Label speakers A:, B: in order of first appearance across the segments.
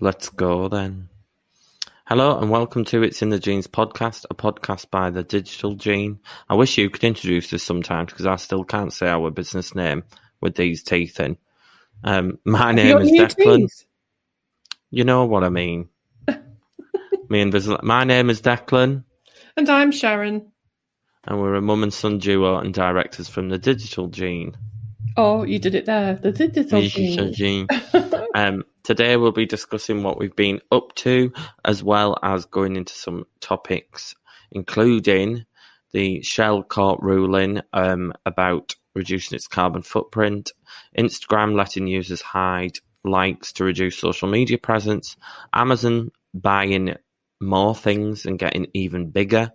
A: Let's go then. Hello and welcome to It's in the Genes podcast, a podcast by the Digital Gene. I wish you could introduce this sometimes because I still can't say our business name with these teeth in. Um, my name is Declan. Teeth? You know what I mean. Me and My name is Declan.
B: And I'm Sharon.
A: And we're a mum and son duo and directors from the Digital Gene.
B: Oh, you did it there. The Digital, digital Gene.
A: gene. um, Today we'll be discussing what we've been up to, as well as going into some topics, including the Shell court ruling um, about reducing its carbon footprint, Instagram letting users hide likes to reduce social media presence, Amazon buying more things and getting even bigger,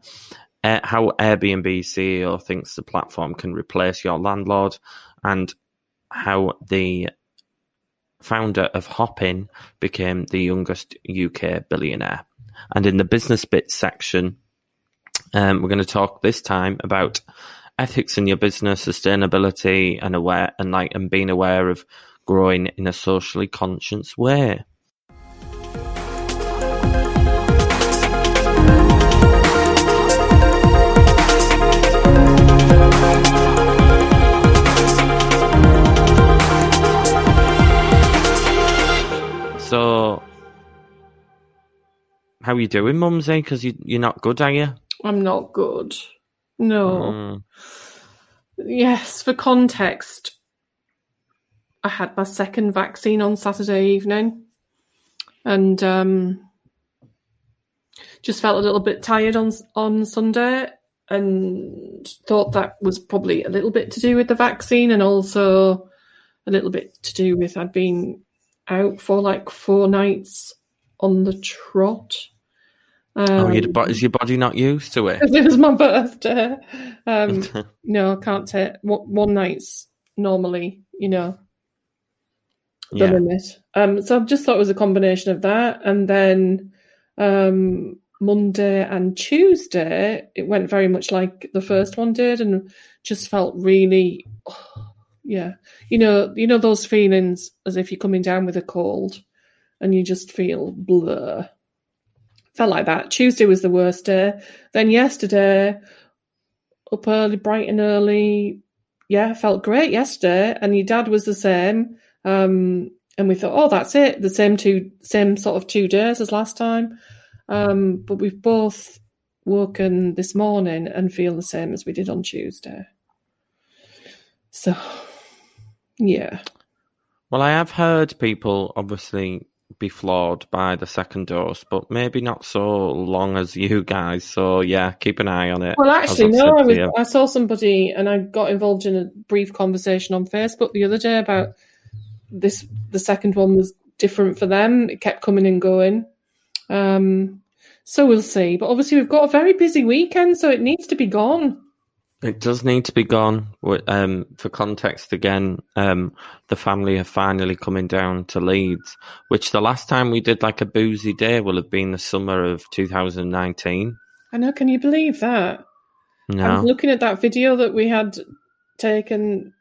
A: uh, how Airbnb CEO thinks the platform can replace your landlord, and how the founder of Hopin, became the youngest UK billionaire. And in the business bits section, um, we're going to talk this time about ethics in your business, sustainability, and aware and like and being aware of growing in a socially conscious way. How are you doing, Mumsy? Because you, you're not good, are you?
B: I'm not good. No. Mm. Yes, for context, I had my second vaccine on Saturday evening and um, just felt a little bit tired on on Sunday and thought that was probably a little bit to do with the vaccine and also a little bit to do with I'd been out for like four nights on the trot.
A: Um, oh, is your body not used to it?
B: It was my birthday. Um, no, I can't take one night's normally, you know, the yeah. limit. Um, so I just thought it was a combination of that, and then um, Monday and Tuesday it went very much like the first one did, and just felt really. Oh, yeah. You know, you know those feelings as if you're coming down with a cold and you just feel blur. Felt like that. Tuesday was the worst day. Then yesterday, up early, bright and early. Yeah, felt great yesterday. And your dad was the same. Um, and we thought, oh, that's it. The same two, same sort of two days as last time. Um, but we've both woken this morning and feel the same as we did on Tuesday. So yeah.
A: Well, I have heard people obviously be flawed by the second dose, but maybe not so long as you guys. So yeah, keep an eye on it.
B: Well, actually, no. I, was, I saw somebody, and I got involved in a brief conversation on Facebook the other day about this. The second one was different for them. It kept coming and going. Um, so we'll see. But obviously, we've got a very busy weekend, so it needs to be gone.
A: It does need to be gone. Um, for context, again, um, the family are finally coming down to Leeds, which the last time we did like a boozy day will have been the summer of 2019.
B: I know. Can you believe that? No. I'm looking at that video that we had taken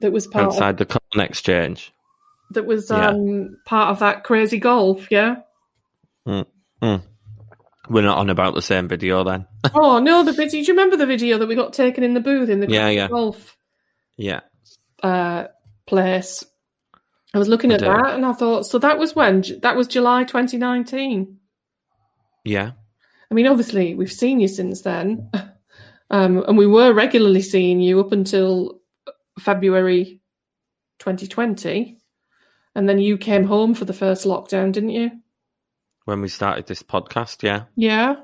B: that was part
A: outside of, the Corn Exchange.
B: That was um, yeah. part of that crazy golf, yeah.
A: Mm, mm. We're not on about the same video then.
B: oh no, the video. Do you remember the video that we got taken in the booth in the
A: yeah, yeah.
B: golf?
A: Yeah.
B: Uh, place. I was looking I at do. that and I thought, so that was when? That was July 2019.
A: Yeah.
B: I mean, obviously, we've seen you since then. Um, and we were regularly seeing you up until February 2020. And then you came home for the first lockdown, didn't you?
A: When we started this podcast, yeah.
B: Yeah.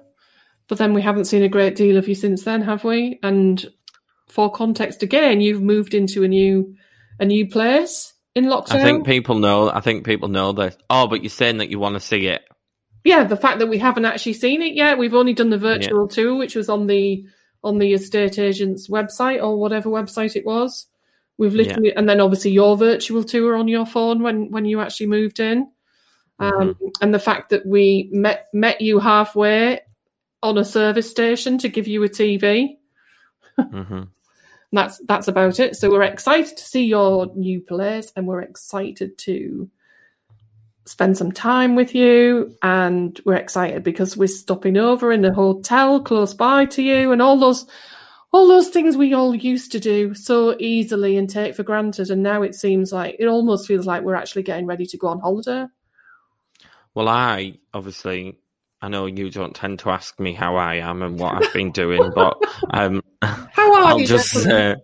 B: But then we haven't seen a great deal of you since then, have we? And for context again, you've moved into a new a new place in lockdown.
A: I think people know I think people know this. Oh, but you're saying that you want to see it.
B: Yeah, the fact that we haven't actually seen it yet. We've only done the virtual yeah. tour, which was on the on the estate agent's website or whatever website it was. We've literally, yeah. and then obviously your virtual tour on your phone when when you actually moved in. Um, mm-hmm. and the fact that we met met you halfway on a service station to give you a TV. mm-hmm. That's that's about it. So we're excited to see your new place, and we're excited to spend some time with you and we're excited because we're stopping over in a hotel close by to you and all those all those things we all used to do so easily and take for granted and now it seems like it almost feels like we're actually getting ready to go on holiday
A: well i obviously i know you don't tend to ask me how i am and what i've been doing but um
B: how are
A: i'll
B: you
A: just uh,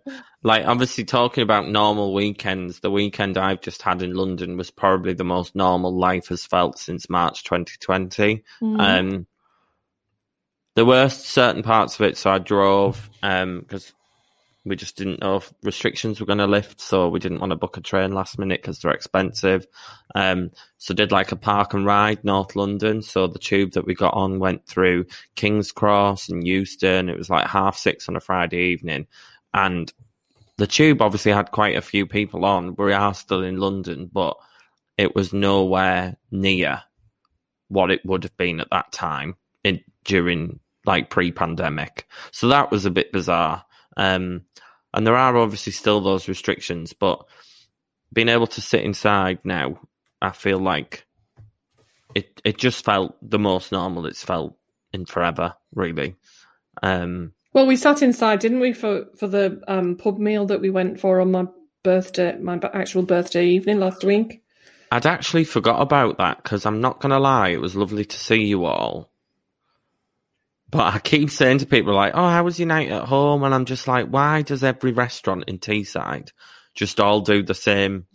A: like obviously talking about normal weekends, the weekend I've just had in London was probably the most normal life has felt since March 2020. Mm. Um, there were certain parts of it, so I drove because um, we just didn't know if restrictions were going to lift, so we didn't want to book a train last minute because they're expensive. Um, so did like a park and ride North London. So the tube that we got on went through King's Cross and Euston. It was like half six on a Friday evening, and the tube obviously had quite a few people on. We are still in London, but it was nowhere near what it would have been at that time in, during like pre-pandemic. So that was a bit bizarre. Um, and there are obviously still those restrictions, but being able to sit inside now, I feel like it it just felt the most normal it's felt in forever, really. Um,
B: well, we sat inside, didn't we, for for the um, pub meal that we went for on my birthday, my actual birthday evening last week.
A: I'd actually forgot about that because I'm not gonna lie, it was lovely to see you all. But I keep saying to people like, "Oh, how was your night at home?" And I'm just like, "Why does every restaurant in Teesside just all do the same,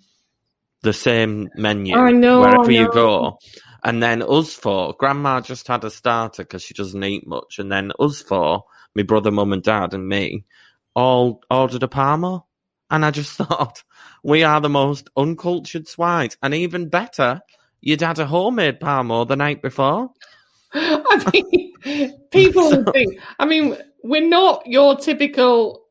A: the same menu wherever you go?" And then us four, Grandma just had a starter because she doesn't eat much, and then us four my brother, mum, and dad, and me all ordered a parmo. And I just thought, we are the most uncultured swines. And even better, you'd had a homemade parmo the night before.
B: I mean, people so, think, I mean, we're not your typical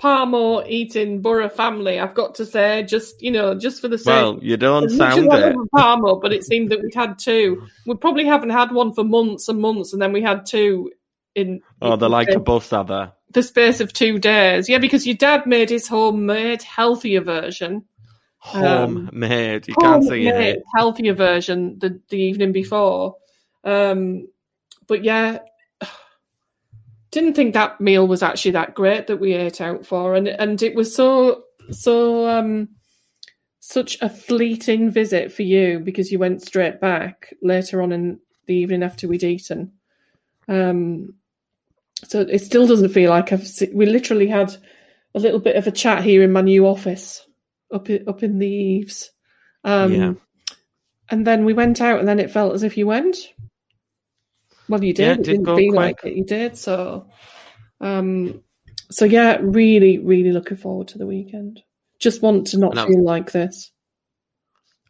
B: parmo eating borough family, I've got to say, just, you know, just for the sake.
A: Well, you don't sound it.
B: Parmo, but it seemed that we'd had two. We probably haven't had one for months and months, and then we had two in
A: oh they're like a bus are they
B: the space of two days yeah because your dad made his homemade healthier version
A: homemade um, you can't see it
B: healthier version the, the evening before um but yeah didn't think that meal was actually that great that we ate out for and and it was so so um such a fleeting visit for you because you went straight back later on in the evening after we'd eaten um so it still doesn't feel like I've. We literally had a little bit of a chat here in my new office, up in, up in the eaves. Um, yeah. And then we went out, and then it felt as if you went. Well, you did. Yeah, it,
A: it
B: didn't
A: feel
B: quick. like it. You did. So, um, so yeah, really, really looking forward to the weekend. Just want to not feel like this.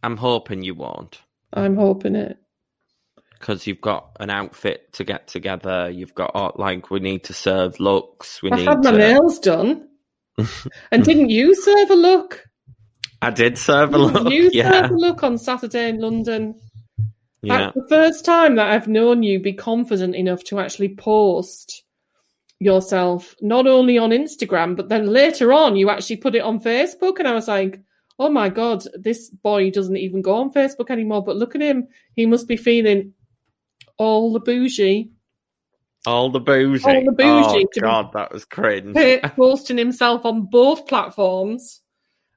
A: I'm hoping you won't.
B: I'm hoping it
A: because you've got an outfit to get together. You've got uh, like we need to serve looks. We
B: I
A: need
B: had my
A: to...
B: nails done, and didn't you serve a look?
A: I did serve a look.
B: You
A: yeah.
B: served a look on Saturday in London. Yeah. That's the first time that I've known you be confident enough to actually post yourself, not only on Instagram, but then later on you actually put it on Facebook. And I was like, oh my God, this boy doesn't even go on Facebook anymore. But look at him. He must be feeling all the bougie.
A: All the bougie.
B: All the bougie.
A: Oh, God, that was cringe.
B: Posting himself on both platforms.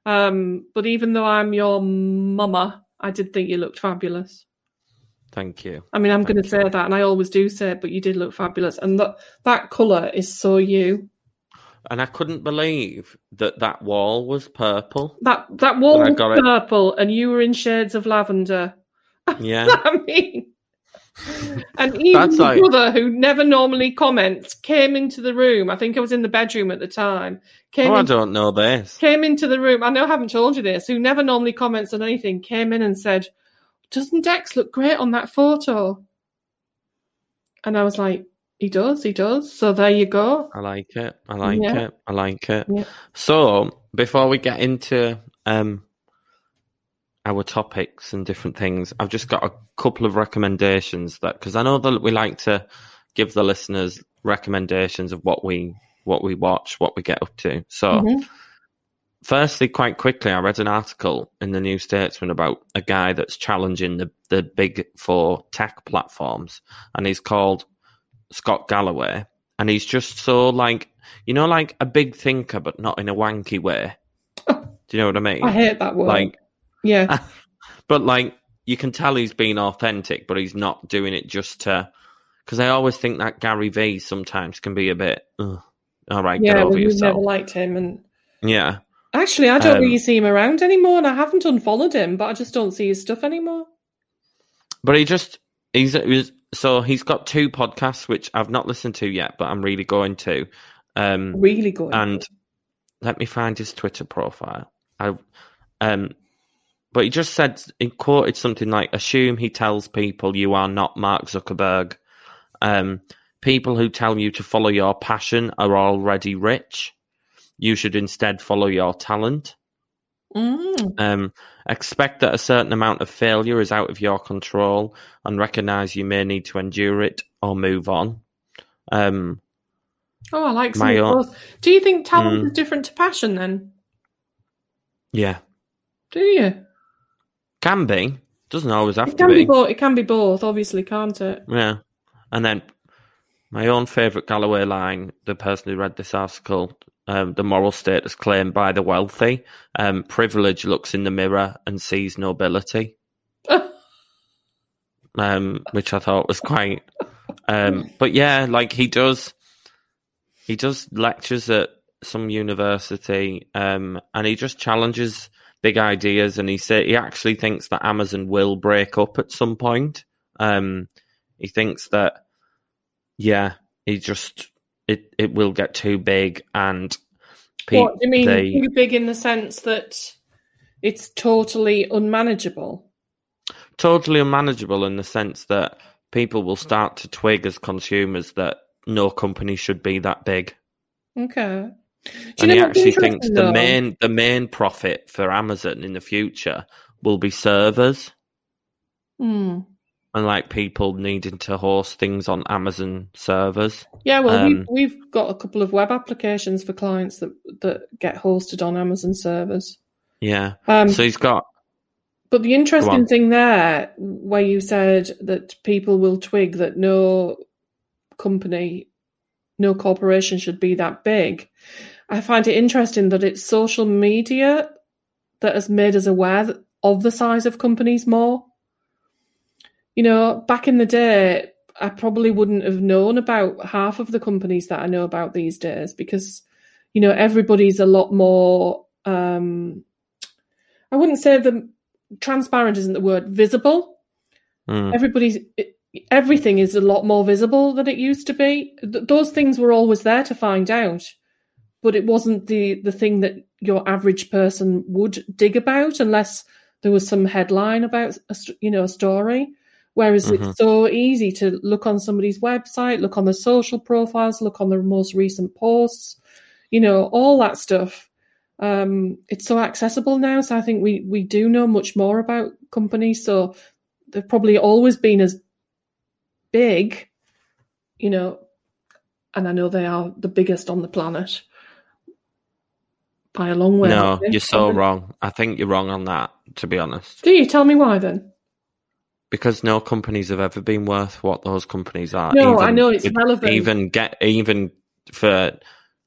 B: Um, but even though I'm your mama, I did think you looked fabulous.
A: Thank you.
B: I mean, I'm going to say that, and I always do say it, but you did look fabulous. And that, that colour is so you.
A: And I couldn't believe that that wall was purple.
B: That that wall was purple, it. and you were in shades of lavender.
A: Yeah.
B: I mean, and even the like... brother who never normally comments came into the room. I think I was in the bedroom at the time. Came
A: oh, I don't know this.
B: Came into the room. I know I haven't told you this. Who never normally comments on anything came in and said, "Doesn't Dex look great on that photo?" And I was like, "He does. He does." So there you go.
A: I like it. I like yeah. it. I like it. Yeah. So before we get into um, our topics and different things, I've just got a couple of recommendations that because I know that we like to give the listeners recommendations of what we what we watch, what we get up to. So, mm-hmm. Firstly, quite quickly, I read an article in the New Statesman about a guy that's challenging the, the big four tech platforms, and he's called Scott Galloway. And he's just so like, you know, like a big thinker, but not in a wanky way. Do you know what I mean?
B: I hate that word.
A: Like,
B: yeah.
A: but like, you can tell he's being authentic, but he's not doing it just to. Because I always think that Gary Vee sometimes can be a bit. all right,
B: yeah,
A: get over yourself.
B: never liked him, and
A: Yeah,
B: actually, I don't
A: Um,
B: really see him around anymore, and I haven't unfollowed him, but I just don't see his stuff anymore.
A: but he just he's so he's got two podcasts which I've not listened to yet, but I'm really going to. Um,
B: Really good.
A: and let me find his Twitter profile. I, um, but he just said he quoted something like, "Assume he tells people you are not Mark Zuckerberg. Um, people who tell you to follow your passion are already rich. You should instead follow your talent.
B: Mm.
A: Um, expect that a certain amount of failure is out of your control, and recognize you may need to endure it or move on." Um,
B: Oh, I like some
A: My
B: of
A: own-
B: those. Do you think talent
A: Mm.
B: is different to passion then?
A: yeah,
B: Do you?
A: can be. Doesn't always have
B: It
A: to
B: be
A: be.
B: both. It can be both, obviously, can't it?
A: Yeah. And then my own favourite Galloway line, the person who read this article, um, the moral status claimed by the wealthy, um, privilege looks in the mirror and sees nobility, um, which I thought was quite. Um, but yeah, like he does, he does lectures at some university, um, and he just challenges big ideas. And he say he actually thinks that Amazon will break up at some point. Um, he thinks that, yeah, he just it it will get too big, and pe-
B: what do you mean?
A: they-
B: Too big in the sense that it's totally unmanageable.
A: totally unmanageable in the sense that people will start to twig as consumers that no company should be that big.
B: Okay.
A: And he actually thinks
B: interesting,
A: the
B: though?
A: main the main profit for Amazon in the future will be servers
B: Hmm.
A: And like people needing to host things on Amazon servers.
B: Yeah, well,
A: Um,
B: we've, we've got a couple of web applications for clients that that get hosted on Amazon servers.
A: Yeah.
B: Um,
A: so he's got
B: But the interesting thing there, where you said that people will twig that no company, no corporation should be that big, I find it interesting that it's social media that has made us aware of the size of companies more. You know, back in the day, I probably wouldn't have known about half of the companies that I know about these days because, you know, everybody's a lot more. Um, I wouldn't say the transparent isn't the word visible.
A: mm,
B: Everybody's everything is a lot more visible than it used to be. Th- those things were always there to find out, but it wasn't the the thing that your average person would dig about unless there was some headline about a, you know a story. Whereas
A: Mhm.
B: it's so easy to look on somebody's website, look on their social profiles, look on their most recent posts, you know, all that stuff. Um, it's so accessible now. So I think we, we do know much more about companies. So they've probably always been as big, you know, and I know they are the biggest on the planet by a long way.
A: no, you're so wrong. I think you're wrong on that, to be honest.
B: Do you tell me why then?
A: Because no companies have ever been worth what those companies are.
B: No, I know it's relevant.
A: Even get even for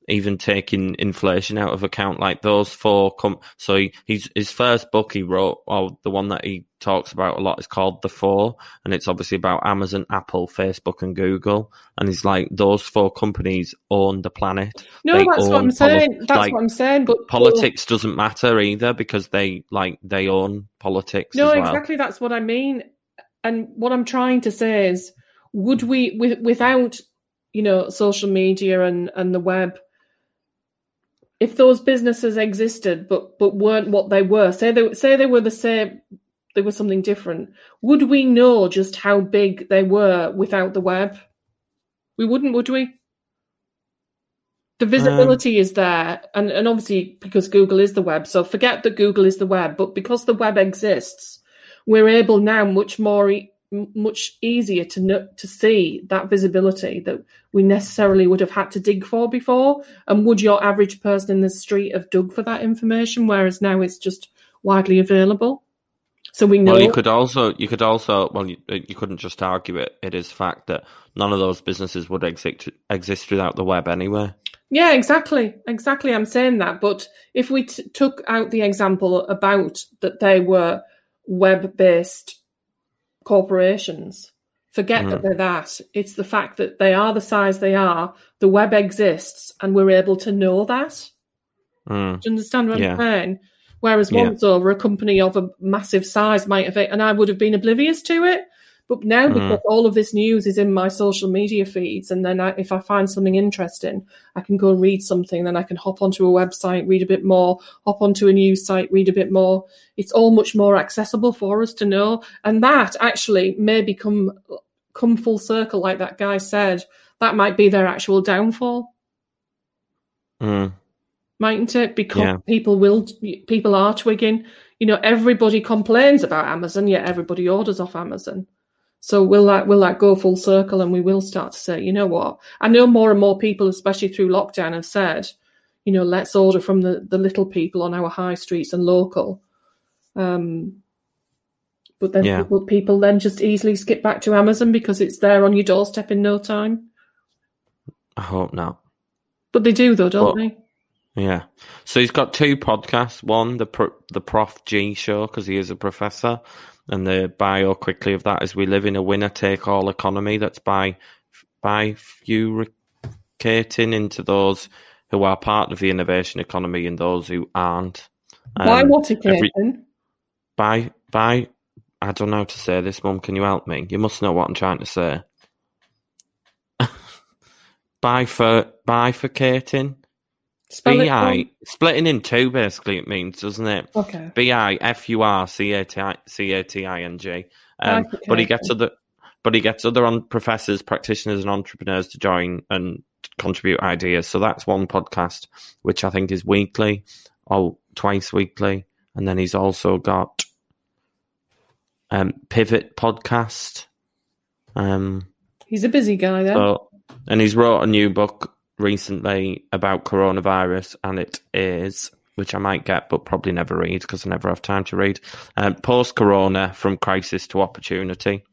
A: even taking inflation out of account, like those four. Com- so he, he's his first book he wrote, or the one that he talks about a lot, is called The Four, and it's obviously about Amazon, Apple, Facebook, and Google. And he's like those four companies own the planet.
B: No,
A: They
B: that's what I'm saying. that's
A: like,
B: what I'm saying. But
A: Politics doesn't matter either because they like they own politics.
B: No,
A: as well.
B: exactly. That's what I mean. And what I'm trying to say is, would we, with, without, you know, social media and, and the web, if those businesses existed but but weren't what they were, say they say they were the same, they were something different, would we know just how big they were without the web? We wouldn't, would we? The um, visibility is there, and, and obviously because Google is the web, so forget that Google is the web, but because the web exists, we're able now much more e- much easier to know, to see that visibility that we necessarily would have had to dig for before. And would your average person in the street have dug for that information, whereas now it's just widely available? So we know.
A: Well, you could also you could also well you, you couldn't just argue it. It is fact that none of those businesses would exist exist without the web anyway.
B: Yeah, exactly, exactly. I'm saying that, but if we t- took out the example about that they were web based corporations, forget mm. that they're that. It's the fact that they are the size they are. The web exists, and we're able to know that.
A: Mm.
B: Do you understand what yeah. I'm saying? Whereas yeah. once over, a company of a massive size might have, it, and I would have been oblivious to it. But now, mm. because all of this news is in my social media feeds, and then I, if I find something interesting, I can go and read something. Then I can hop onto a website, read a bit more, hop onto a news site, read a bit more. It's all much more accessible for us to know, and that actually may become come full circle, like that guy said. That might be their actual downfall.
A: Mm
B: mightn't it? Because yeah. people will, people are twigging. You know, everybody complains about Amazon, yet everybody orders off Amazon. So will that will that go full circle, and we will start to say, you know what? I know more and more people, especially through lockdown, have said, you know, let's order from the the little people on our high streets and local. Um, but then yeah. people, people then just easily skip back to Amazon because it's there on your doorstep in no time.
A: I hope not.
B: But they do, though, don't but, they?
A: Yeah. So he's got two podcasts. One, the Pro, the Prof G show, because he is a professor, and the bio quickly of that is we live in a winner take all economy that's by bifurcating into those who are part of the innovation economy and those who aren't.
B: Um, by what every,
A: By by, I don't know how to say this, Mum. Can you help me? You must know what I'm trying to say. Bifur, bifurcating B I splitting in two basically it means, doesn't it?
B: Okay.
A: B I F U R C A T I C A T I N G. Um, but he gets other but he gets other on professors, practitioners and entrepreneurs to join and contribute ideas. So that's one podcast, which I think is weekly or twice weekly. And then he's also got um, Pivot podcast. Um,
B: he's a busy guy then. So,
A: and he's wrote a new book recently about coronavirus, and it is which I might get, but probably never read because I never have time to read. Um, Post Corona from Crisis to Opportunity.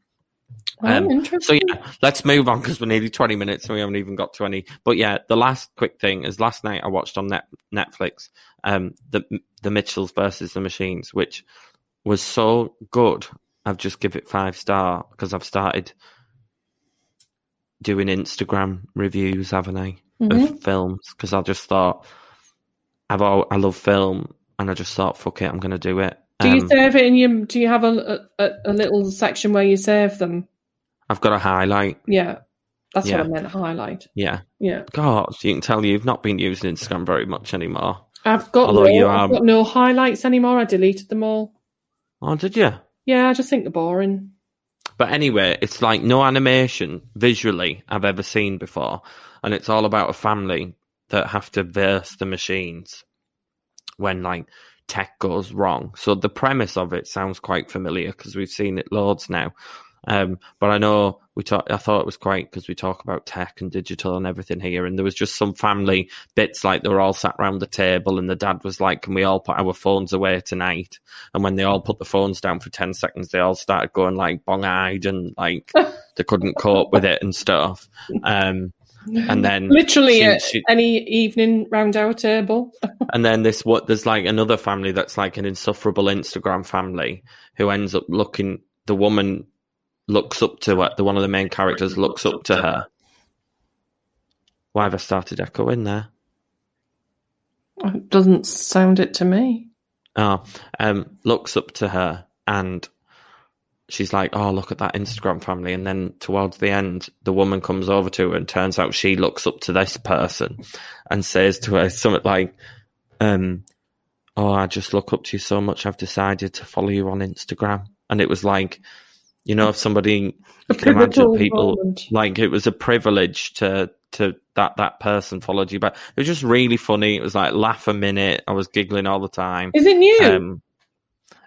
B: Oh, um,
A: so yeah, let's move on because we're nearly twenty minutes and we haven't even got to any. But yeah, the last quick thing is last night I watched on Net- Netflix um, the the Mitchells versus the Machines, which was so good. I've just give it five star because I've started doing Instagram reviews, haven't I? Mm-hmm. of films because I just thought I've all, I love film and I just thought fuck it I'm going to do it.
B: Do you um, save it in your? Do you have a, a, a little section where you save them?
A: I've got a highlight.
B: Yeah, that's yeah. what I meant. Highlight.
A: Yeah.
B: Yeah.
A: God, you can tell you've not been using Instagram very much anymore.
B: I've got Although no, you I've got no highlights anymore. I deleted them all.
A: Oh, did you?
B: Yeah, I just think they're boring.
A: But anyway, it's like no animation visually I've ever seen before and it's all about a family that have to verse the machines when like tech goes wrong. So the premise of it sounds quite familiar because we've seen it loads now. Um, but I know we talk, I thought it was quite because we talk about tech and digital and everything here. And there was just some family bits like they were all sat around the table and the dad was like, can we all put our phones away tonight? And when they all put the phones down for 10 seconds, they all started going like bong eyed and like they couldn't cope with it and stuff. Um, and then
B: literally she, she, any evening round our table.
A: and then this what there's like another family that's like an insufferable Instagram family who ends up looking. The woman looks up to her. The one of the main characters looks up to her. Why have I started echoing there?
B: It doesn't sound it to me.
A: Oh, um, looks up to her and she's like, "Oh, look at that Instagram family," and then towards the end, the woman comes over to her, and turns out she looks up to this person and says to her something like, um, "Oh, I just look up to you so much, I've decided to follow you on Instagram." And it was like, you know, if somebody you can imagine people moment. like it was a privilege to to that that person followed you back. It was just really funny. It was like laugh a minute. I was giggling all the time.
B: Is it new? Um,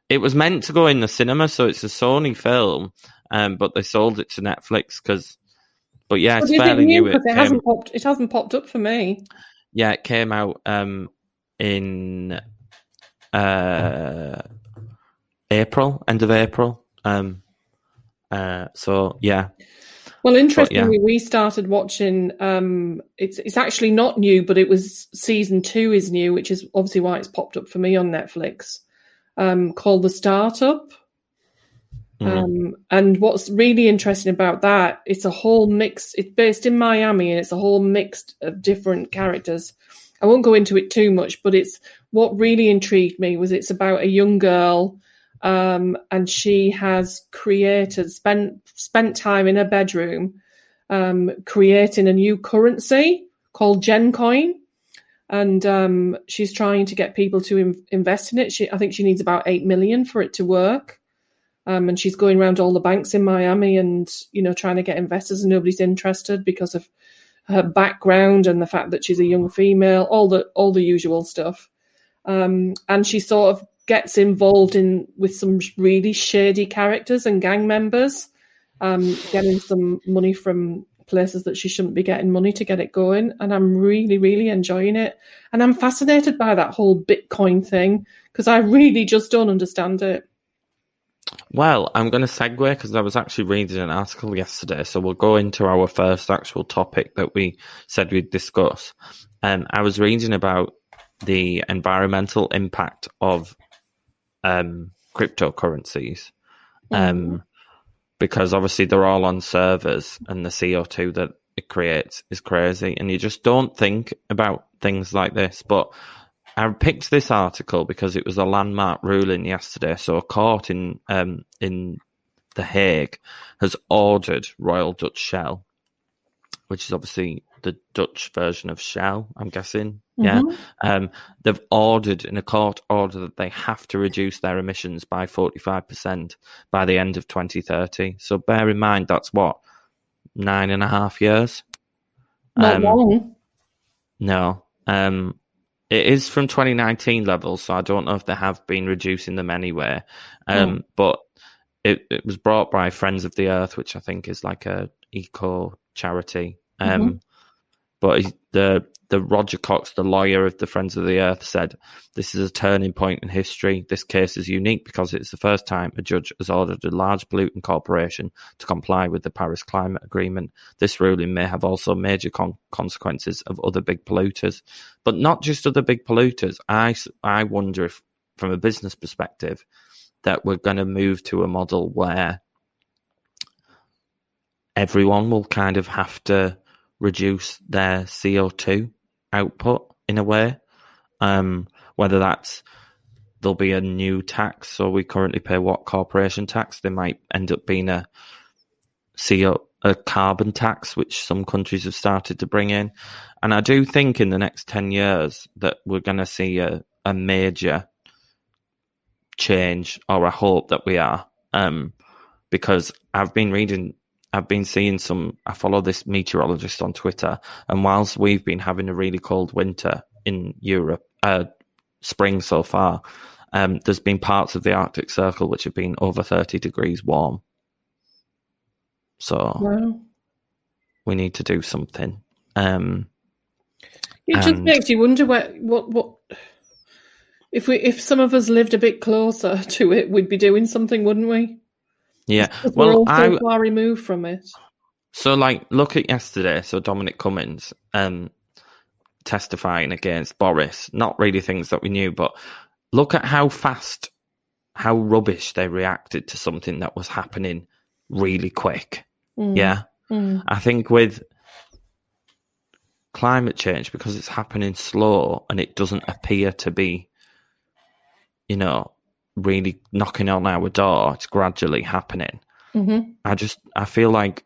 A: it was meant to go in the cinema, so it's a Sony film. um, but they sold it to Netflix because. But yeah, it's fairly it new.
B: It, it hasn't popped. It hasn't popped up for me.
A: Yeah, it came out um, in uh, April, end of April. Um, uh, so yeah.
B: Well, interestingly, yeah. we started watching. Um, it's it's actually not new, but it was season two is new, which is obviously why it's popped up for me on Netflix. Um, called The Startup. Mm-hmm. Um, and what's really interesting about that, it's a whole mix. It's based in Miami, and it's a whole mix of different characters. I won't go into it too much, but it's what really intrigued me was it's about a young girl um, and she has created spent spent time in her bedroom um, creating a new currency called GenCoin, and um, she's trying to get people to in- invest in it. She, I think she needs about eight million for it to work, um, and she's going around all the banks in Miami and you know trying to get investors, and nobody's interested because of her background and the fact that she's a young female, all the all the usual stuff. Um, and she sort of gets involved in with some really shady characters and gang members, um, getting some money from places that she shouldn't be getting money to get it going. And I'm really, really enjoying it. And I'm fascinated by that whole Bitcoin thing because I really just don't understand it.
A: Well, I'm going to segue because I was actually reading an article yesterday. So we'll go into our first actual topic that we said we'd discuss. And um, I was reading about the environmental impact of um, cryptocurrencies. Mm-hmm. Um, because obviously they're all on servers and the CO2 that it creates is crazy. And you just don't think about things like this. But I picked this article because it was a landmark ruling yesterday. So a court in, um, in The Hague has ordered Royal Dutch Shell, which is obviously the Dutch version of Shell, I'm guessing, yeah, mm-hmm. um, they've ordered in a court order that they have to reduce their emissions by forty five percent by the end of twenty thirty. So bear in mind that's what nine and a half years.
B: Not um, long.
A: No, um, it is from 2019 levels, so I don't know if they have been reducing them anywhere. Um, mm. But it, it was brought by Friends of the Earth, which I think is like a eco charity. Um, mm-hmm. But the the Roger Cox, the lawyer of the Friends of the Earth, said this is a turning point in history. This case is unique because it's the first time a judge has ordered a large polluting corporation to comply with the Paris Climate Agreement. This ruling may have also major con- consequences of other big polluters, but not just other big polluters. I I wonder if, from a business perspective, that we're going to move to a model where everyone will kind of have to reduce their CO2 output in a way. Um, whether that's there'll be a new tax, so we currently pay what corporation tax. There might end up being a CO a carbon tax, which some countries have started to bring in. And I do think in the next ten years that we're going to see a, a major change, or I hope that we are, um, because I've been reading I've been seeing some. I follow this meteorologist on Twitter, and whilst we've been having a really cold winter in Europe, uh, spring so far, um, there's been parts of the Arctic Circle which have been over 30 degrees warm. So wow. we need to do something. Um,
B: it just makes you wonder what what what if we if some of us lived a bit closer to it, we'd be doing something, wouldn't we?
A: Yeah, well,
B: we're all so far removed from it.
A: So, like, look at yesterday. So Dominic Cummings um, testifying against Boris. Not really things that we knew, but look at how fast, how rubbish they reacted to something that was happening really quick. Mm. Yeah, mm. I think with climate change because it's happening slow and it doesn't appear to be, you know, really knocking on our door. It's gradually happening. Mm-hmm. I just I feel like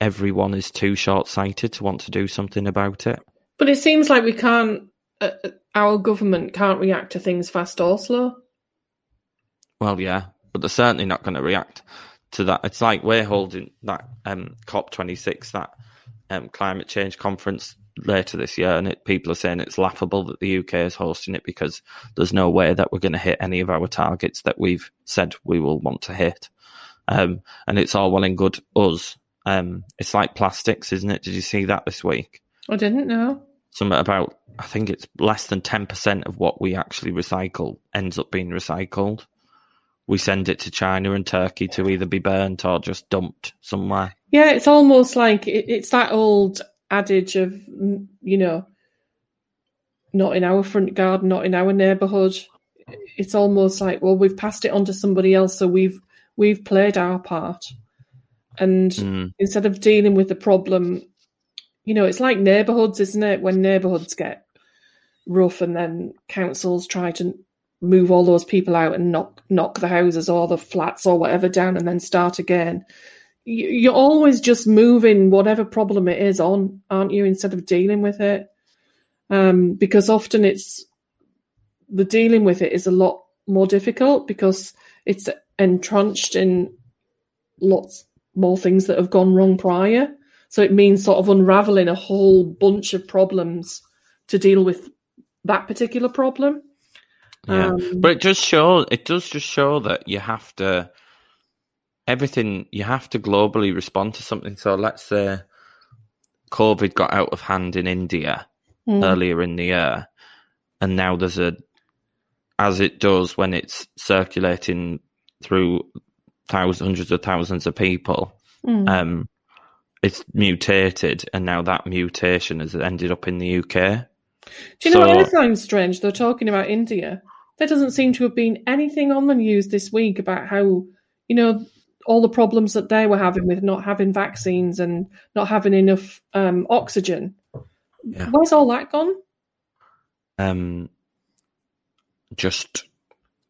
A: everyone is too short sighted to want to do something about it.
B: But it seems like we can't. Uh, uh, our government can't react to things fast or slow.
A: Well, yeah, but they're certainly not going to react to that. It's like we're holding that um, COP twenty six, that um, climate change conference later this year, and it, people are saying it's laughable that the UK is hosting it because there's no way that we're going to hit any of our targets that we've said we will want to hit. Um, and it's all well and good us. Um, it's like plastics, isn't it? Did you see that this week?
B: I didn't know.
A: Something about, I think it's less than 10% of what we actually recycle ends up being recycled. We send it to China and Turkey to either be burnt or just dumped somewhere.
B: Yeah, it's almost like it's that old adage of, you know, not in our front garden, not in our neighbourhood. It's almost like, well, we've passed it on to somebody else, so we've we've played our part. And mm. instead of dealing with the problem, you know, it's like neighbourhoods, isn't it? When neighbourhoods get rough and then councils try to move all those people out and knock knock the houses or the flats or whatever down and then start again. You're always just moving whatever problem it is on, aren't you? Instead of dealing with it, um, because often it's the dealing with it is a lot more difficult because it's entrenched in lots more things that have gone wrong prior. So it means sort of unraveling a whole bunch of problems to deal with that particular problem.
A: Yeah, um, but it just show it does just show that you have to everything you have to globally respond to something. So let's say COVID got out of hand in India mm. earlier in the year, and now there's a as it does when it's circulating through thousands, hundreds of thousands of people. Mm. Um, it's mutated, and now that mutation has ended up in the UK.
B: Do you know what I find strange? They're talking about India. There doesn't seem to have been anything on the news this week about how, you know, all the problems that they were having with not having vaccines and not having enough um, oxygen. Yeah. Where's all that gone?
A: Um, just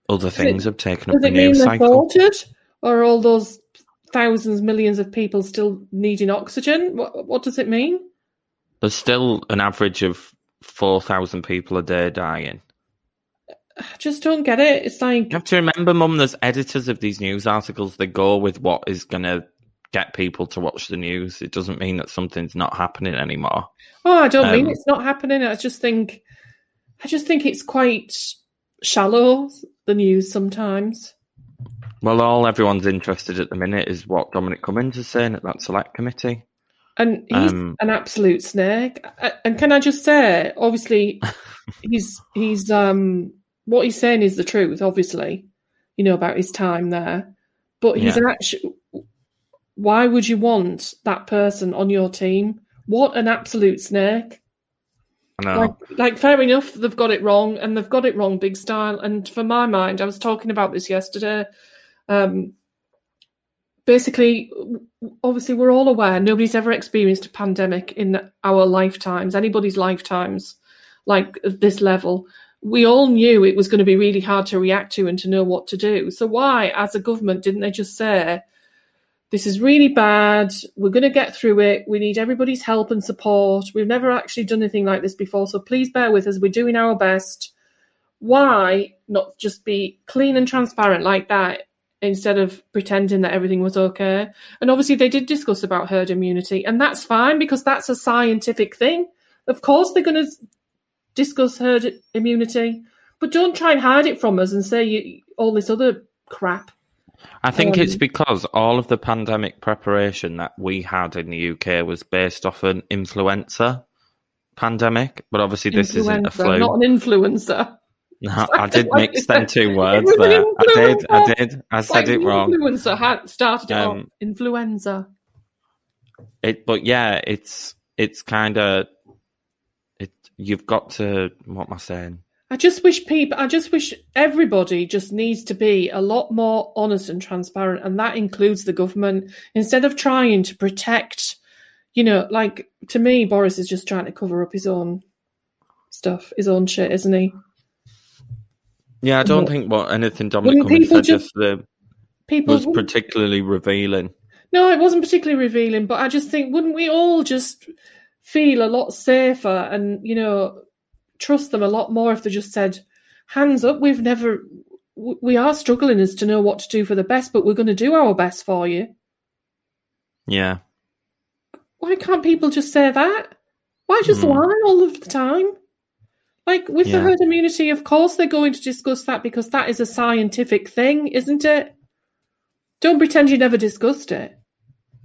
A: other things it, have taken up the news cycle.
B: Altered, or all those thousands, millions of people still needing oxygen? What, what does it mean?
A: There's still an average of four thousand people a day dying.
B: I just don't get it. It's like
A: you have to remember, Mum. There's editors of these news articles. They go with what is going to get people to watch the news. It doesn't mean that something's not happening anymore.
B: Oh, I don't um, mean it's not happening. I just think, I just think it's quite shallow. The news sometimes.
A: Well, all everyone's interested at the minute is what Dominic Cummings is saying at that select committee.
B: And he's um, an absolute snake. And can I just say, obviously, he's he's um what he's saying is the truth. Obviously, you know about his time there, but he's yeah. actually. Why would you want that person on your team? What an absolute snake! Like, like, fair enough, they've got it wrong, and they've got it wrong big style. And for my mind, I was talking about this yesterday. Um, basically, obviously, we're all aware nobody's ever experienced a pandemic in our lifetimes, anybody's lifetimes, like this level. We all knew it was going to be really hard to react to and to know what to do. So, why, as a government, didn't they just say, this is really bad. We're going to get through it. We need everybody's help and support. We've never actually done anything like this before. So please bear with us. We're doing our best. Why not just be clean and transparent like that instead of pretending that everything was okay. And obviously, they did discuss about herd immunity, and that's fine because that's a scientific thing. Of course, they're going to discuss herd immunity, but don't try and hide it from us and say you, all this other crap.
A: I think um, it's because all of the pandemic preparation that we had in the UK was based off an influenza pandemic, but obviously this isn't a flu.
B: Not an influencer.
A: No, I did mix them two words there. I did, I did. I said like it wrong.
B: Influencer had started um, off influenza.
A: It, but yeah, it's it's kind of it. You've got to. What am I saying?
B: I just wish people. I just wish everybody just needs to be a lot more honest and transparent, and that includes the government. Instead of trying to protect, you know, like to me, Boris is just trying to cover up his own stuff, his own shit, isn't he?
A: Yeah, I don't think what anything Dominic Cummings said just, the people was particularly revealing.
B: No, it wasn't particularly revealing, but I just think wouldn't we all just feel a lot safer and you know trust them a lot more if they just said, "Hands up, we've never, we are struggling as to know what to do for the best, but we're going to do our best for you."
A: Yeah.
B: Why can't people just say that? Why just mm. lie all of the time? Like with yeah. the herd immunity, of course they're going to discuss that because that is a scientific thing, isn't it? Don't pretend you never discussed it.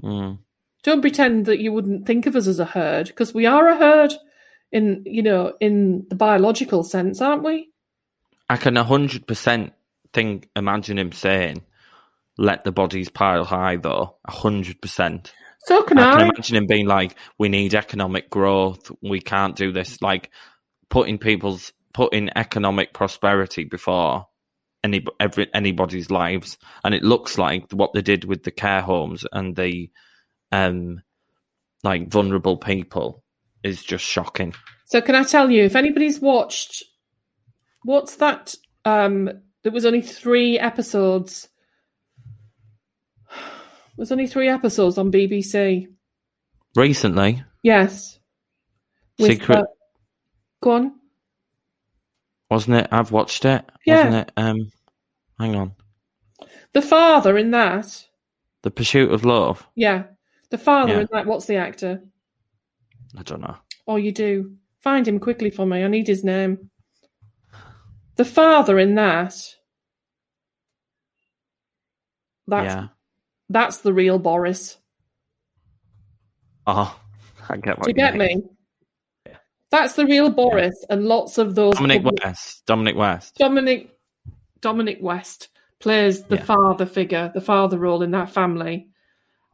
A: Mm.
B: Don't pretend that you wouldn't think of us as a herd, because we are a herd in you know in the biological sense, aren't we?
A: I can hundred percent think imagine him saying, "Let the bodies pile high," though hundred percent.
B: So can I.
A: I can imagine him being like, "We need economic growth. We can't do this." Like putting people's putting economic prosperity before any every anybody's lives, and it looks like what they did with the care homes and the um like vulnerable people is just shocking.
B: So can I tell you, if anybody's watched, what's that? Um, there was only three episodes. There's only three episodes on BBC.
A: Recently,
B: Yes.
A: Secret-
B: uh, go on.
A: wasn't it? I've watched it.
B: Yeah.
A: Wasn't it? Um, hang on.
B: The father in that.
A: The Pursuit of Love.
B: Yeah. The father
A: Yeah.
B: in that. What's the actor?
A: I don't know.
B: Oh, you do. Find him quickly for me. I need his name. The father in that. That's
A: yeah.
B: that's the real Boris.
A: Oh, I get what
B: Do you get
A: mean.
B: me? That's the real Boris, and lots of those.
A: Dominic
B: public-
A: West. Dominic West.
B: Dominic Dominic West plays the
A: Yeah.
B: father figure, the father role in that family,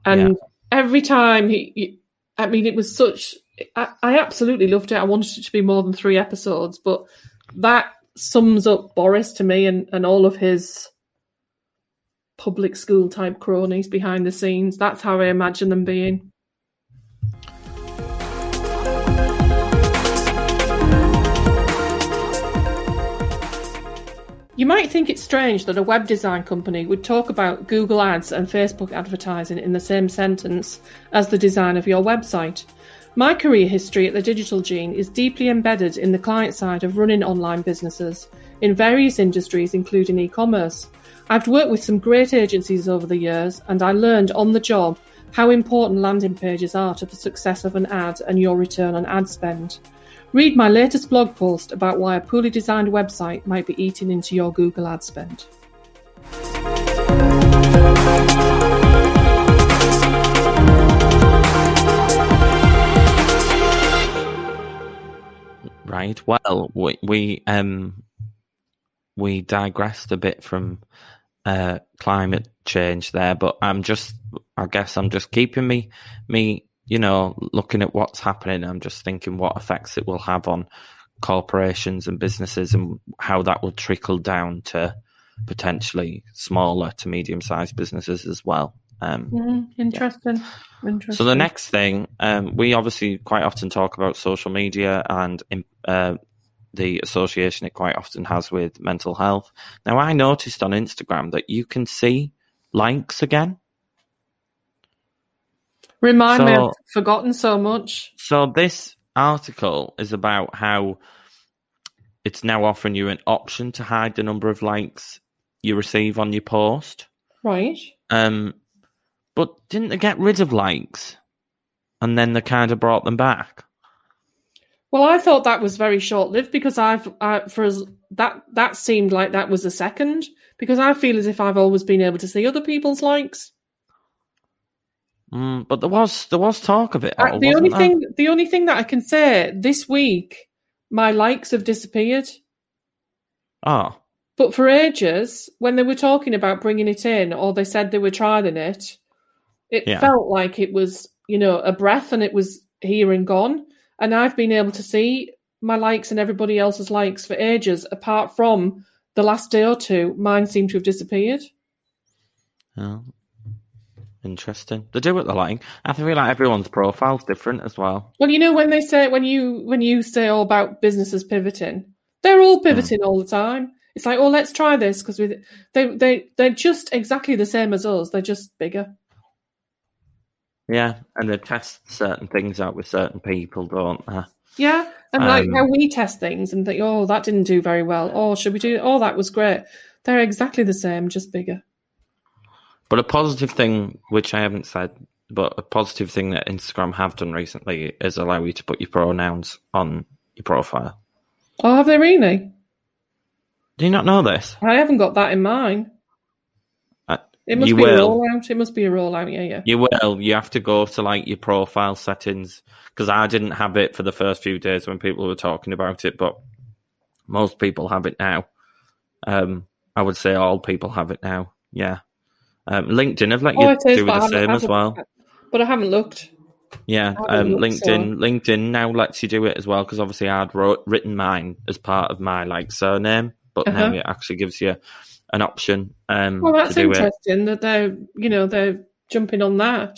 B: and every time he, he- I mean, it was such. I, I absolutely loved it. I wanted it to be more than three episodes, but that sums up Boris to me and, and all of his public school type cronies behind the scenes. That's how I imagine them being. You might think it's strange that a web design company would talk about Google Ads and Facebook advertising in the same sentence as the design of your website. My career history at the Digital Gene is deeply embedded in the client side of running online businesses in various industries, including e commerce. I've worked with some great agencies over the years, and I learned on the job how important landing pages are to the success of an ad and your return on ad spend. Read my latest blog post about why a poorly designed website might be eating into your Google ad spend.
A: Right. Well, we, we um we digressed a bit from uh climate change there, but I'm just I guess I'm just keeping me me you know looking at what's happening. I'm just thinking what effects it will have on corporations and businesses and how that will trickle down to potentially smaller to medium sized businesses as well. Um,
B: Mm, interesting. Interesting.
A: so the next thing, um, we obviously quite often talk about social media and uh, the association it quite often has with mental health. Now, I noticed on Instagram that you can see likes again.
B: Remind me, I've forgotten so much.
A: So this article is about how it's now offering you an option to hide the number of likes you receive on your post.
B: Right.
A: Um, but didn't they get rid of likes? And then they kind of brought them back.
B: Well, I thought that was very short lived because I've I, for as, that that seemed like that was a second because I feel as if I've always been able to see other people's likes.
A: Mm, but there was there was talk of it.
B: Uh,
A: all,
B: the only
A: there?
B: thing the only thing that I can say this week, my likes have disappeared.
A: Oh,
B: But for ages, when they were talking about bringing it in, or they said they were trialing it, it
A: Yeah.
B: felt like it was, you know, a breath and it was here and gone. And I've been able to see my likes and everybody else's likes for ages, apart from the last day or two. Mine seem to have disappeared.
A: oh. Interesting. They do what they're like. I feel like everyone's profile's different as well.
B: Well, you know, when they say when you when you say all about businesses pivoting, they're all pivoting all the time. It's like, oh, let's try this because we they they they're just exactly the same as us. They're just bigger.
A: Yeah, and they test certain things out with certain people, don't they?
B: Yeah, and like
A: Um,
B: how we test things and think, oh, that didn't do very well. Oh, should we do? Oh, that was great. They're exactly the same, just bigger.
A: But a positive thing, which I haven't said, but a positive thing that Instagram have done recently is allow you to put your pronouns on your profile.
B: Oh, have they really?
A: Do you not know this?
B: I haven't got that in mine.
A: Uh,
B: It must be
A: will.
B: a rollout. It must be a rollout. Yeah, yeah.
A: You will. You have to go to like your profile settings because I didn't have it for the first few days when people were talking about it, but most people have it now. Um, I would say all people have it now. Yeah. Um, LinkedIn have let you
B: Oh, is,
A: do the same as well.
B: But I haven't looked.
A: Yeah,
B: haven't
A: um,
B: looked,
A: LinkedIn. LinkedIn now lets you do it as well because obviously I'd wrote, written mine as part of my like surname, but now
B: Uh-huh.
A: it actually gives you an option um,
B: Well, that's
A: do it.
B: interesting that they're you know they're jumping on that.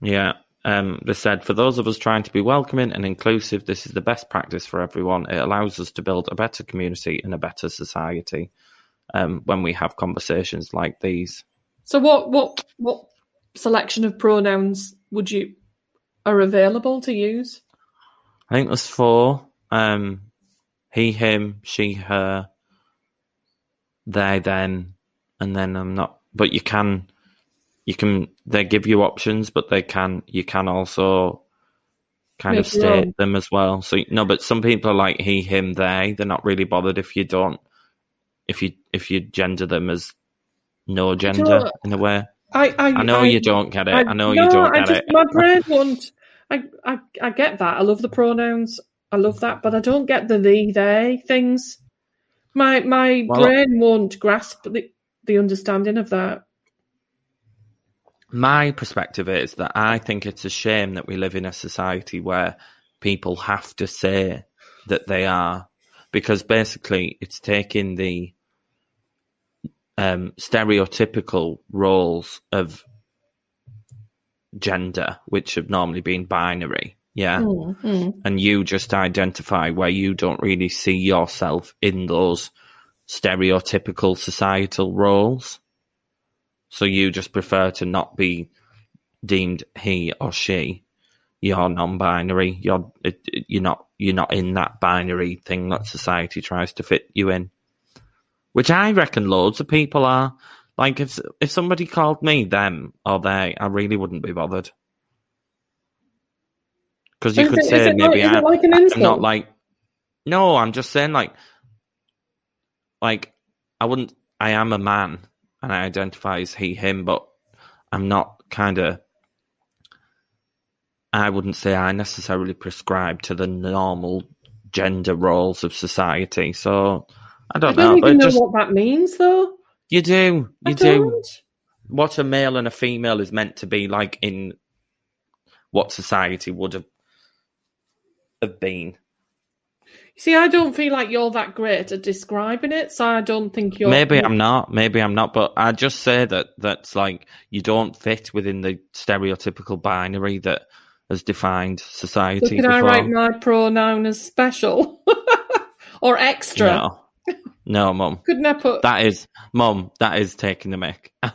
A: Yeah. Um, they said, for those of us trying to be welcoming and inclusive, this is the best practice for everyone. It allows us to build a better community and a better society um, when we have conversations like these.
B: So what what what selection of pronouns would you are available to use?
A: I think there's four um, he, him, she, her, they, then, and then I'm not, but you can, you can, they give you options, but they can, you can also kind of
B: Make own.
A: state them as well. So, no, but some people are like he, him, they, they're not really bothered if you don't, if you, if you gender them as no gender
B: don't-
A: in a way.
B: I I,
A: I know
B: I,
A: you don't get it. I, know
B: no,
A: you don't
B: I
A: get
B: just,
A: it.
B: My brain won't. I, I I get that. I love the pronouns. I love that, but I don't get the they they things. My my
A: Well-
B: brain won't grasp the the understanding of that.
A: my perspective is that I think it's a shame that we live in a society where people have to say that they are, because basically it's taking the um, stereotypical roles of gender, which have normally been binary, yeah,
B: Mm, mm.
A: and you just identify where you don't really see yourself in those stereotypical societal roles. So you just prefer to not be deemed he or she. You're non-binary. You're you're not you're not in that binary thing that society tries to fit you in. Which I reckon loads of people are. Like if if somebody called me them or they, I really wouldn't be bothered. Because you
B: Is
A: could
B: it-
A: say
B: like-
A: maybe
B: it
A: I,
B: like
A: I'm not like. No, I'm just saying like, like I wouldn't. I am a man and I identify as he him, but I'm not kind of. I wouldn't say I necessarily prescribe to the normal gender roles of society. So I don't,
B: I
A: don't know.
B: even know
A: just
B: what that means, though.
A: you do, you do. What a male and a female is meant to be like in what society would have have been.
B: You see, I don't feel like you're that great at describing it, so I don't think you're.
A: Maybe I'm not. Maybe I'm not. But I just say that that's like you don't fit within the stereotypical binary that has defined
B: So
A: society.
B: can I write my pronoun as special or extra?
A: No, no, mum.
B: Couldn't I put?
A: That is, mum. That is taking the mic.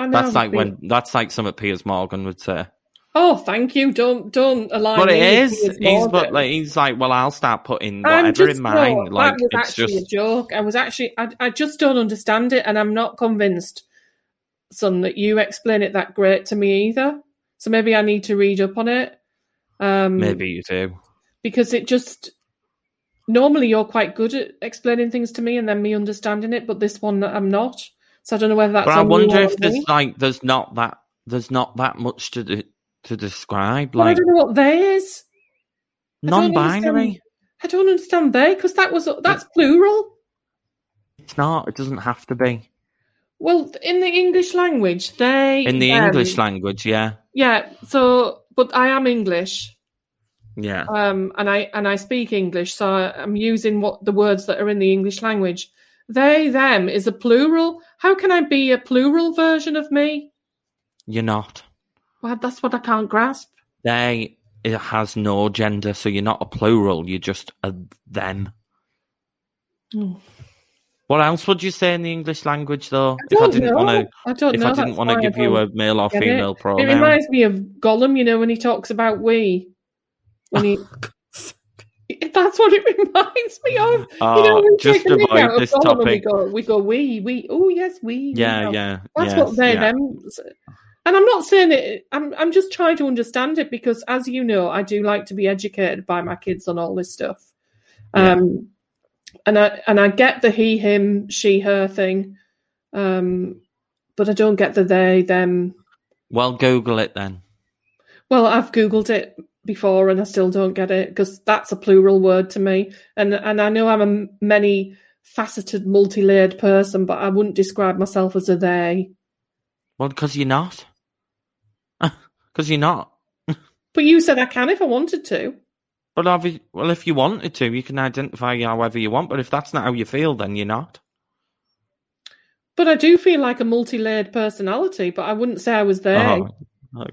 B: Know,
A: That's like when. That's like something Piers Morgan would say.
B: Oh, thank you. Don't don't align.
A: But it is. He's but like he's like, well, I'll start putting whatever in mine.
B: no,
A: like
B: that was
A: it's
B: actually
A: just
B: a joke. I was actually, I, I just don't understand it, and I'm not convinced, son, that you explain it that great to me either. So maybe I need to read up on it. Um,
A: maybe you do.
B: because it just normally you're quite good at explaining things to me and then me understanding it, but this one I'm not. So I don't know whether that's.
A: But I wonder if there's
B: me.
A: like there's not that there's not that much to de- to describe.
B: Well, I don't know what they is.
A: Non-binary.
B: I don't understand they because that was that's plural.
A: It's not. It doesn't have to be
B: Well, in the English language, they
A: in the
B: them-
A: English language. Yeah,
B: Yeah. So, but I am English,
A: yeah.
B: um, and I and I speak English, so I'm using what the words that are in the English language. They them is a plural. How can I be a plural version of me?
A: You're not.
B: Well, that's what I can't grasp.
A: They it has no gender, so you're not a plural. You're just a them.
B: Hmm.
A: What else would you say in the English language, though?
B: I
A: if I
B: don't
A: didn't
B: know.
A: want to,
B: I don't
A: if
B: know.
A: I didn't want to give you a male or
B: female it.
A: female
B: It reminds me of Gollum, you know, when he talks about we. When he, that's what it reminds me of.
A: Oh,
B: you know, we
A: just
B: take a nick out
A: this
B: Gollum and we
A: topic.
B: go, we go we, we. Oh yes, we. we
A: Yeah,
B: know.
A: yeah.
B: That's
A: yes,
B: what they
A: yeah.
B: them. And I'm not saying it. I'm I'm just trying to understand it because, as you know, I do like to be educated by my kids on all this stuff.
A: Yeah.
B: Um, and I and I get the he, him, she, her thing. Um, but I don't get the they them.
A: Well, Google it then.
B: Well, I've googled it before and I still don't get it because that's a plural word to me. And and I know I'm a many faceted, multi-layered person, but I wouldn't describe myself as a they.
A: Well, because you're not. Because you're not.
B: but you said I can if I wanted to.
A: But well, if you wanted to, you can identify however you want. But if that's not how you feel, then you're not.
B: But I do feel like a multi-layered personality. But I wouldn't say I was there. Oh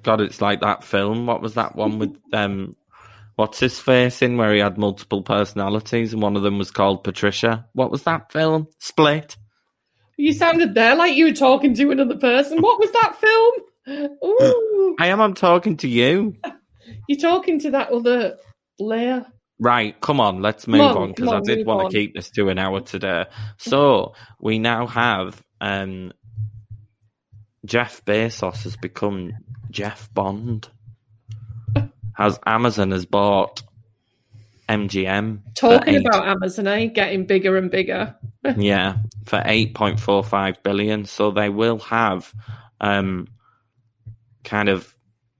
A: God, it's like that film. What was that one with um, what's his face in where he had multiple personalities and one of them was called Patricia? What was that film? Split.
B: You sounded there like you were talking to another person. What was that film? Ooh.
A: I am. I'm talking to you.
B: You're talking to that other layer.
A: Right, come on, let's move on because I did want on. to keep this to an hour today. So we now have um, Jeff Bezos has become Jeff Bond. Has Amazon has bought MGM.
B: Talking about Amazon, eh? Getting bigger and bigger.
A: yeah, for eight point four five billion. So they will have um, kind of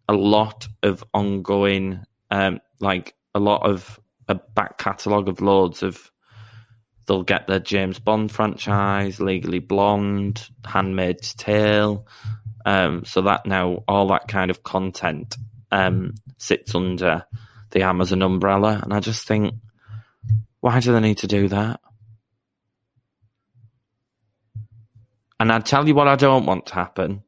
A: a lot of ongoing um, like a lot of a back catalogue of loads of they'll get their James Bond franchise, Legally Blonde, Handmaid's Tale. Um, so that now all that kind of content um, sits under the Amazon umbrella, and I just think, why do they need to do that? And I tell you what, I don't want to happen.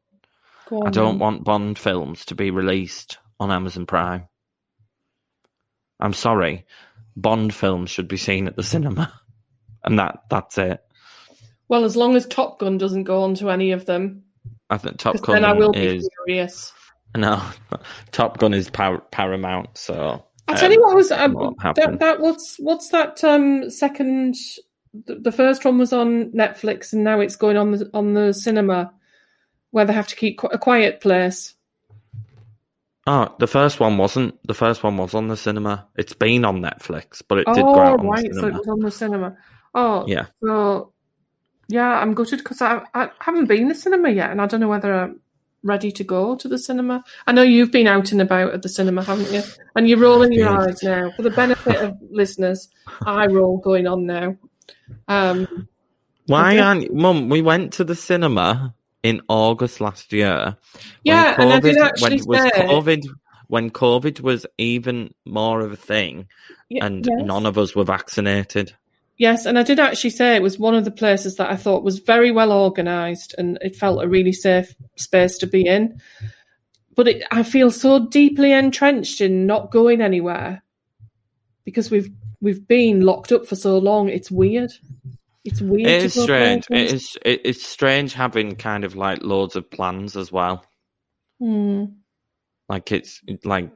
A: On, I don't man. want Bond films to be released on Amazon Prime. I'm sorry, Bond films should be seen at the cinema, and that that's it.
B: Well, as long as Top Gun doesn't go on to any of them,
A: I think Top Gun then I will is, be furious. No, Top Gun is par- paramount. So
B: I tell um, you what was um, what that, that, what's what's that um, second? The, the first one was on Netflix, and now it's going on the on the cinema, where they have to keep a quiet place.
A: Oh, the first one wasn't. The first one was on the cinema. It's been on Netflix, but it did oh, go out on right, the cinema.
B: so it was on the cinema. Oh, yeah. So, yeah, I'm gutted because I, I haven't been to the cinema yet, and I don't know whether I'm ready to go to the cinema. I know you've been out and about at the cinema, haven't you? And you're rolling your eyes now. For the benefit of listeners, I roll going on now. Um,
A: Why aren't Mum? We went to the cinema in August last year.
B: Yeah, COVID, and I did actually when
A: was COVID when COVID was even more of a thing, yeah, and yes. none of us were vaccinated.
B: Yes, and I did actually say it was one of the places that I thought was very well organised, and it felt a really safe space to be in. But it, I feel so deeply entrenched in not going anywhere because we've we've been locked up for so long. It's weird. It's weird.
A: It is strange. It is. It, it's strange having kind of like loads of plans as well.
B: Hmm.
A: Like it's like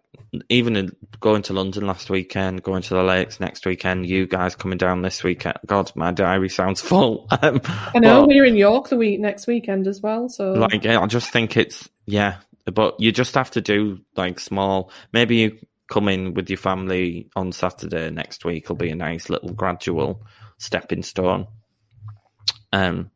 A: even going to London last weekend, going to the lakes next weekend. You guys coming down this weekend. God, my diary sounds full.
B: Um, I know but, we're in York the week next weekend as well. So
A: like, I just think it's yeah. But you just have to do like small. Maybe you come in with your family on Saturday next week. Will be a nice little gradual stepping stone. Um,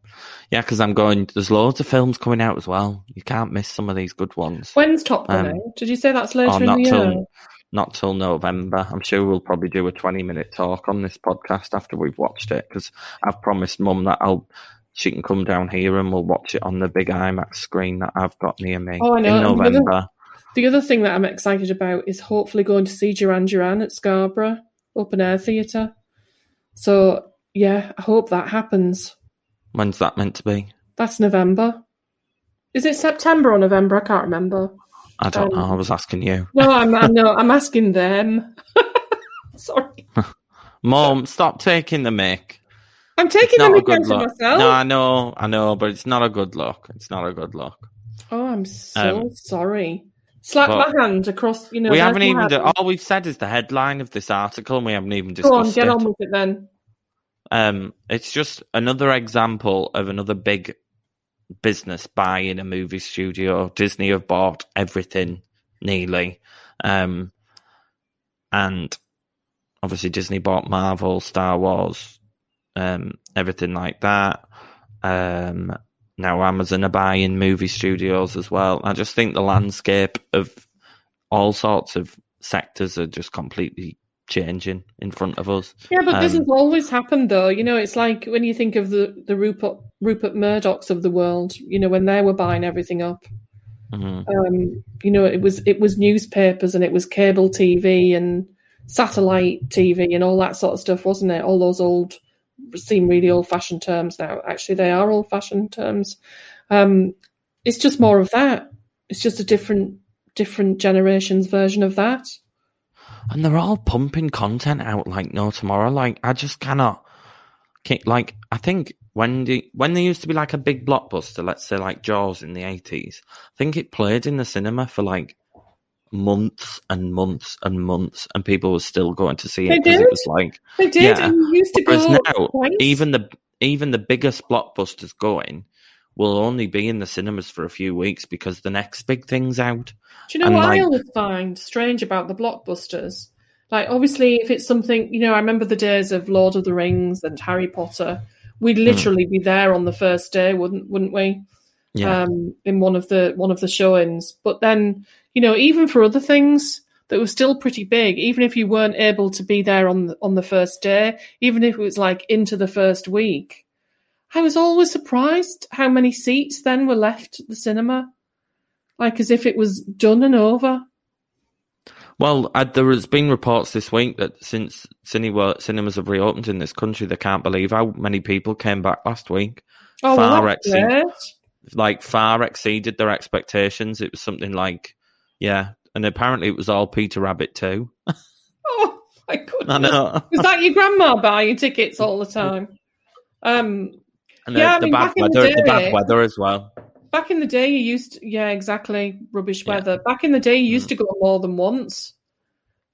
A: yeah, because I'm going. There's loads of films coming out as well. You can't miss some of these good ones.
B: When's Top Gun? Um, Did you say that's later oh, in the
A: till,
B: year?
A: Not till November. I'm sure we'll probably do a 20 minute talk on this podcast after we've watched it because I've promised Mum that I'll she can come down here and we'll watch it on the big IMAX screen that I've got near me oh, I know. in November.
B: The other, the other thing that I'm excited about is hopefully going to see Duran Duran at Scarborough Open Air Theatre. So yeah, I hope that happens.
A: When's that meant to be?
B: That's November. Is it September or November? I can't remember.
A: I don't um, know. I was asking you.
B: No, I'm, I'm no, I'm asking them. Sorry.
A: Mom, stop taking the mic.
B: I'm taking the mic out myself.
A: No, I know, I know, but it's not a good look. It's not a good look.
B: Oh, I'm so um, sorry. Slap my hand across. You know,
A: we haven't even. Do, all we've said is the headline of this article, and we haven't even discussed it. Go
B: on, get
A: it.
B: on with it then.
A: Um, it's just another example of another big business buying a movie studio. Disney have bought everything nearly. Um, and obviously Disney bought Marvel, Star Wars, um, everything like that. Um, now Amazon are buying movie studios as well. I just think the landscape of all sorts of sectors are just completely changing in front of us.
B: Yeah, but um, this has always happened, though. You know, it's like when you think of the the Rupert Rupert Murdochs of the world. You know, when they were buying everything up. Mm-hmm. Um, you know, it was it was newspapers and it was cable TV and satellite TV and all that sort of stuff, wasn't it? All those old seem really old fashioned terms now. Actually, they are old fashioned terms. Um, it's just more of that. It's just a different different generation's version of that.
A: And they're all pumping content out like no tomorrow. Like I just cannot. Like I think when the when there used to be like a big blockbuster, let's say like Jaws in the eighties, I think it played in the cinema for like months and months and months, and people were still going to see it because it was like
B: they did. Yeah. And used to Whereas go now,
A: twice. even the even the biggest blockbusters going will only be in the cinemas for a few weeks because the next big thing's out.
B: Do you know and what like, I always find strange about the blockbusters? Like, obviously, if it's something, you know, I remember the days of Lord of the Rings and Harry Potter. We'd hmm. literally mm. be there on the first day, wouldn't wouldn't we? Yeah. Um, in one of the one of the showings, but then you know, even for other things that were still pretty big, even if you weren't able to be there on the, on the first day, even if it was like into the first week, I was always surprised how many seats then were left at the cinema, like as if it was done and over.
A: Well, there has been reports this week that since cinema, cinemas have reopened in this country, they can't believe how many people came back last week.
B: Oh, far well, exceeded,
A: like far exceeded their expectations. It was something like yeah, and apparently it was all Peter Rabbit too.
B: oh my goodness! I know. Was that your grandma buying tickets all the time? Um,
A: and yeah, the, I mean, bad weather, the, day, the, bad weather as well.
B: Back in the day, you used to, yeah, exactly, rubbish weather. Yeah. Back in the day, you used mm. to go more than once.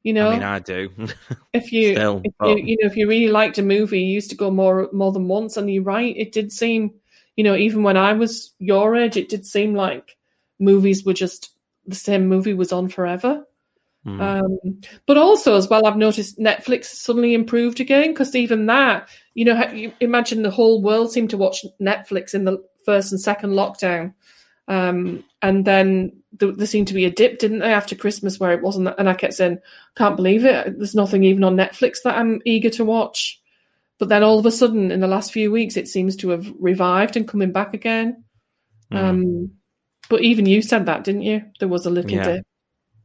B: You know,
A: I mean, I do.
B: if you, Still, if but... you, you know, if you really liked a movie, you used to go more more than once. And you're right, it did seem, you know, even when I was your age, it did seem like movies were just the same movie was on forever. Mm. Um, but also, as well, I've noticed Netflix suddenly improved again because even that, you know, you imagine the whole world seemed to watch Netflix in the first and second lockdown. Um, and then th- there seemed to be a dip, didn't they, after Christmas where it wasn't? And I kept saying, can't believe it. There's nothing even on Netflix that I'm eager to watch. But then all of a sudden, in the last few weeks, it seems to have revived and coming back again. Mm. Um, but even you said that, didn't you? There was a little yeah. dip.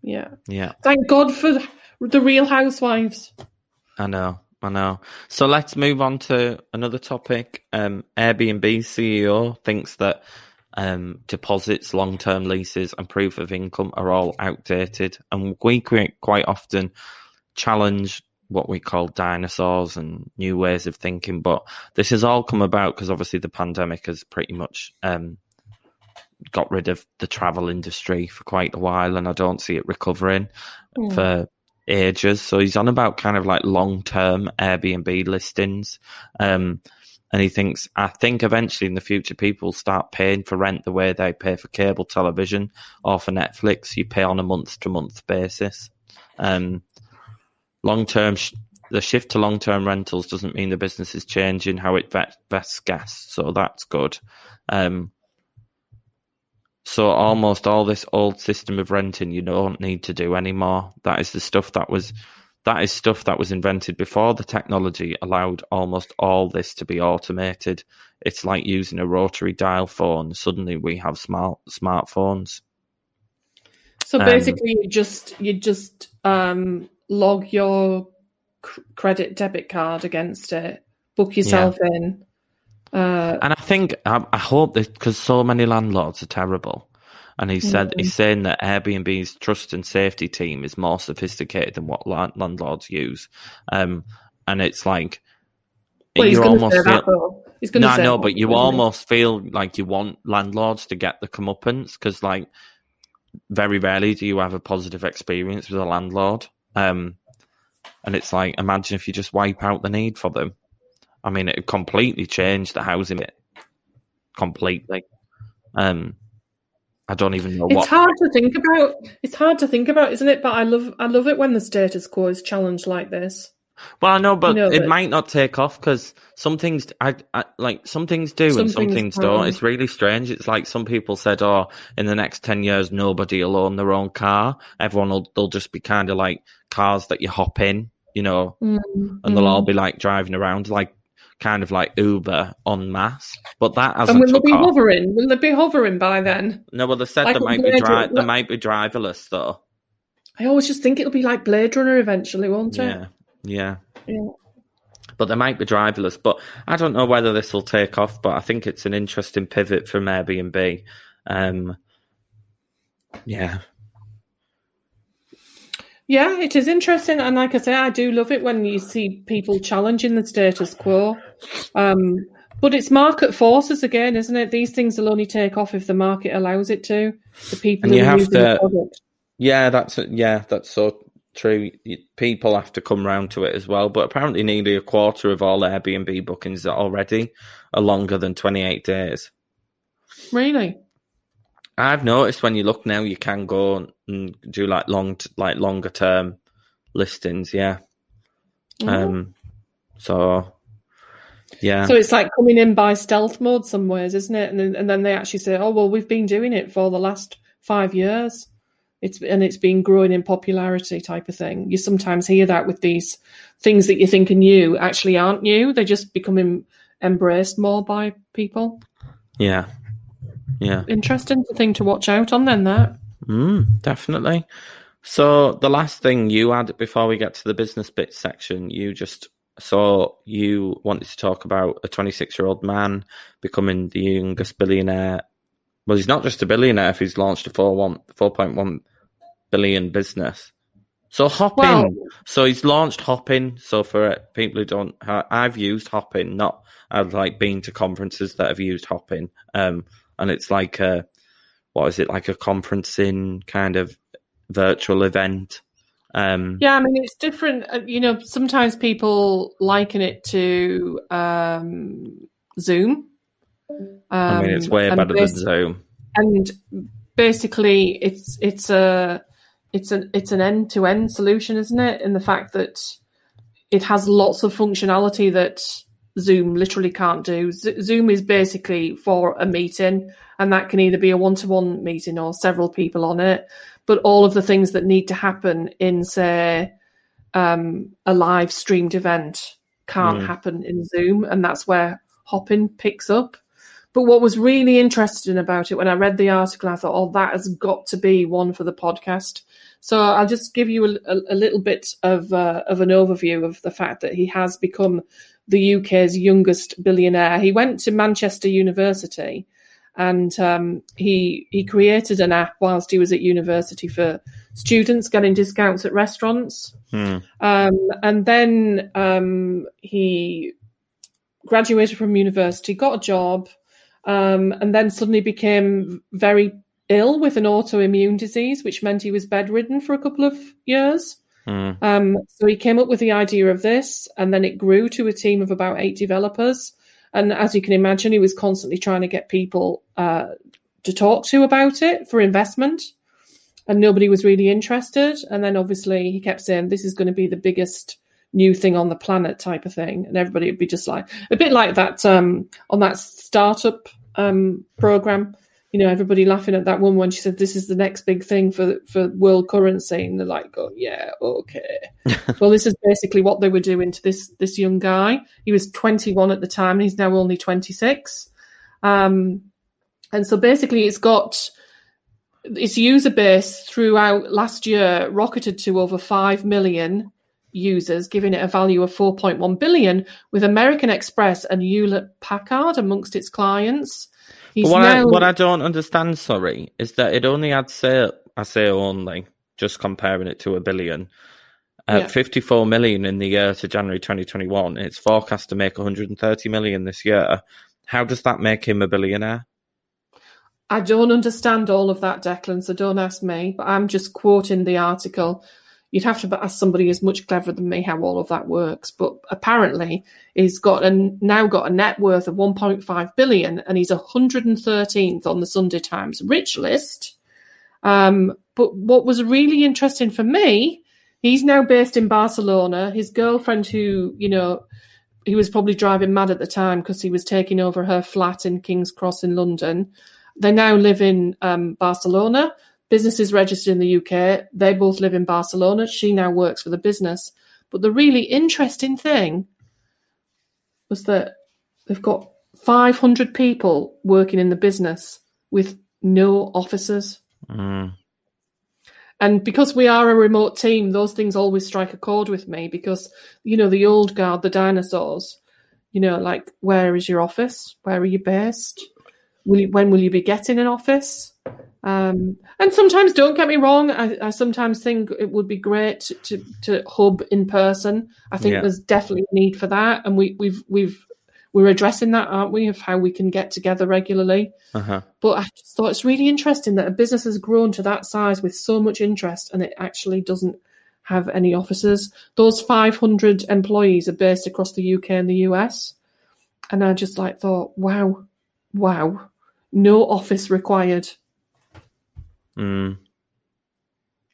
B: Yeah.
A: Yeah.
B: Thank God for the real housewives.
A: I know. I know. So let's move on to another topic. Um, Airbnb CEO thinks that um, deposits, long term leases, and proof of income are all outdated. And we quite often challenge what we call dinosaurs and new ways of thinking. But this has all come about because obviously the pandemic has pretty much um, got rid of the travel industry for quite a while, and I don't see it recovering mm. for ages. So he's on about kind of like long term Airbnb listings. Um, and he thinks, I think eventually in the future, people start paying for rent the way they pay for cable television or for Netflix. You pay on a month to month basis. Um, long term, sh- the shift to long term rentals doesn't mean the business is changing how it vests guests. So that's good. Um, so almost all this old system of renting you don't need to do anymore. That is the stuff that was that is stuff that was invented before the technology allowed almost all this to be automated. It's like using a rotary dial phone. Suddenly we have smart smartphones.
B: So um, basically, um, you just you just um, log your credit debit card against it, book yourself yeah. in,
A: uh, and I think I, I hope that because so many landlords are terrible, and he said mm-hmm. he's saying that Airbnb's trust and safety team is more sophisticated than what land, landlords use, um, and it's like
B: well, you almost feel, that, He's
A: no, say no, but you almost feel like you want landlords to get the comeuppance because, like, very rarely do you have a positive experience with a landlord. Um, and it's like, imagine if you just wipe out the need for them. I mean, it completely changed the housing bit completely. Um, I don't even know.
B: What it's
A: what
B: hard to think about. It's hard to think about, isn't it? But I love, I love it when the status quo is challenged like this.
A: Well, I know, but you know, it might not take off because some things, I, I, like some things do some and some things, things don't. It's really strange. It's like some people said, "Oh, in the next ten years, nobody will own their own car. Everyone will, they'll just be kind of like cars that you hop in, you know, mm-hmm. and they'll all be like driving around, like kind of like Uber on mass. But that hasn't.
B: And will they be
A: off.
B: hovering? Will they be hovering by then?
A: No, well, they said like they might be dri- they might be driverless though.
B: I always just think it'll be like Blade Runner eventually, won't it?
A: Yeah, yeah. yeah. But they might be driverless. But I don't know whether this will take off. But I think it's an interesting pivot from Airbnb. Um, yeah.
B: Yeah, it is interesting, and like I say, I do love it when you see people challenging the status quo. Um, but it's market forces again, isn't it? These things will only take off if the market allows it to. The people and you have to,
A: yeah, that's yeah, that's so true. People have to come round to it as well. But apparently, nearly a quarter of all Airbnb bookings are already are longer than twenty eight days.
B: Really?
A: I've noticed when you look now, you can go and do like long, like longer term listings. Yeah. Mm-hmm. Um. So. Yeah.
B: So it's like coming in by stealth mode some ways, isn't it? And then, and then they actually say, "Oh well, we've been doing it for the last five years." It's and it's been growing in popularity type of thing. You sometimes hear that with these things that you think are new actually aren't new. They're just becoming embraced more by people.
A: Yeah. Yeah.
B: Interesting thing to watch out on then that.
A: Mm, definitely. So the last thing you had before we get to the business bit section, you just saw you wanted to talk about a 26 year old man becoming the youngest billionaire well, he's not just a billionaire if he's launched a 4.1 billion business. So Hopin. Well, so he's launched Hopin. So for people who don't, I've used Hopin. Not I've like been to conferences that have used Hopin. Um, and it's like a what is it like a conferencing kind of virtual event. Um,
B: yeah, I mean it's different. Uh, you know, sometimes people liken it to um, Zoom
A: um, I mean, it's um, way better than Zoom.
B: And basically, it's it's a it's an it's an end to end solution, isn't it? In the fact that it has lots of functionality that Zoom literally can't do. Z- Zoom is basically for a meeting, and that can either be a one to one meeting or several people on it. But all of the things that need to happen in, say, um, a live streamed event can't mm. happen in Zoom, and that's where Hopin picks up. But what was really interesting about it when I read the article, I thought, oh, that has got to be one for the podcast. So I'll just give you a, a, a little bit of uh, of an overview of the fact that he has become the UK's youngest billionaire. He went to Manchester University, and um, he he created an app whilst he was at university for students getting discounts at restaurants. Hmm. Um, and then um, he graduated from university, got a job, um, and then suddenly became very ill with an autoimmune disease, which meant he was bedridden for a couple of years. Mm. Um, so he came up with the idea of this, and then it grew to a team of about eight developers. And as you can imagine, he was constantly trying to get people uh, to talk to about it for investment, and nobody was really interested. And then obviously he kept saying, "This is going to be the biggest." new thing on the planet type of thing and everybody would be just like a bit like that um on that startup um, program. You know, everybody laughing at that one when she said, "This is the next big thing for for world currency," and they're like, "Oh yeah, okay." well, this is basically what they were doing to this this young guy. He was 21 at the time, and he's now only 26. Um, and so basically, it's got its user base throughout last year rocketed to over five million users, giving it a value of 4.1 billion, with American Express and Hewlett Packard amongst its clients.
A: He's what, now... I, what I don't understand, sorry, is that it only had sale. I say only, just comparing it to a billion. Uh, yeah. 54 million in the year to January 2021. It's forecast to make 130 million this year. How does that make him a billionaire?
B: I don't understand all of that, Declan, so don't ask me, but I'm just quoting the article you'd have to ask somebody who's much cleverer than me how all of that works. But apparently, he's got a, now got a net worth of 1.5 billion, and he's 113th on the Sunday Times rich list. Um, but what was really interesting for me He's now based in Barcelona. His girlfriend, who you know, he was probably driving mad at the time because he was taking over her flat in King's Cross in London. They now live in um, Barcelona. Business is registered in the UK. They both live in Barcelona. She now works for the business. But the really interesting thing was that they've got 500 people working in the business with no officers.
A: Mm.
B: And because we are a remote team, those things always strike a chord with me because, you know, the old guard, the dinosaurs, you know, like, where is your office? Where are you based? Will you, when will you be getting an office? Um, and sometimes, don't get me wrong, I, I, sometimes think it would be great to, to, hub in person. I think yeah. there's definitely a need for that, and we, we've we've we're addressing that, aren't we, of how we can get together regularly.
A: Uh-huh.
B: But I just thought it's really interesting that a business has grown to that size with so much interest, and it actually doesn't have any offices. Those 500 employees are based across the UK and the US, and I just like thought, wow, wow, no office required.
A: Mm.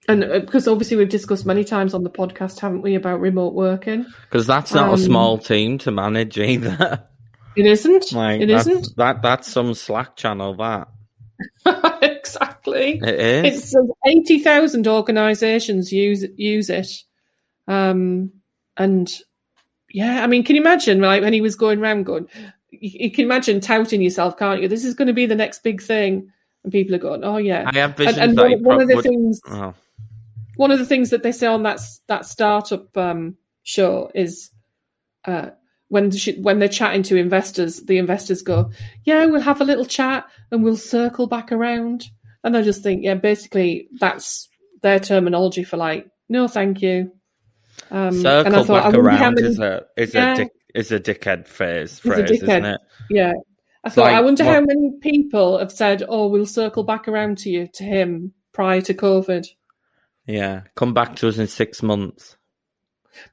B: And because uh, obviously we've discussed many times on the podcast, haven't we, about remote working?
A: Because that's not um, a small team to manage either.
B: It isn't. Like, it
A: that's,
B: isn't.
A: That that's some Slack channel. That
B: exactly.
A: It is.
B: It's eighty thousand organisations use use it, um, and yeah, I mean, can you imagine like when he was going around going, you, you can imagine touting yourself, can't you? This is going to be the next big thing and people are going, "Oh yeah."
A: I have visions.
B: And,
A: and
B: one, one, of the
A: would...
B: things,
A: oh.
B: one of the things that they say on that that startup um, show is uh, when she, when they're chatting to investors, the investors go, "Yeah, we'll have a little chat and we'll circle back around." And I just think, yeah, basically that's their terminology for like, "No, thank you."
A: Um, circle and I thought, back I around many, is a is yeah, a dick, is a dickhead phrase, phrase isn't it?
B: Yeah, I thought, like, I wonder what, how many people have said, "Oh, we'll circle back around to you to him prior to COVID."
A: Yeah, come back to us in six months.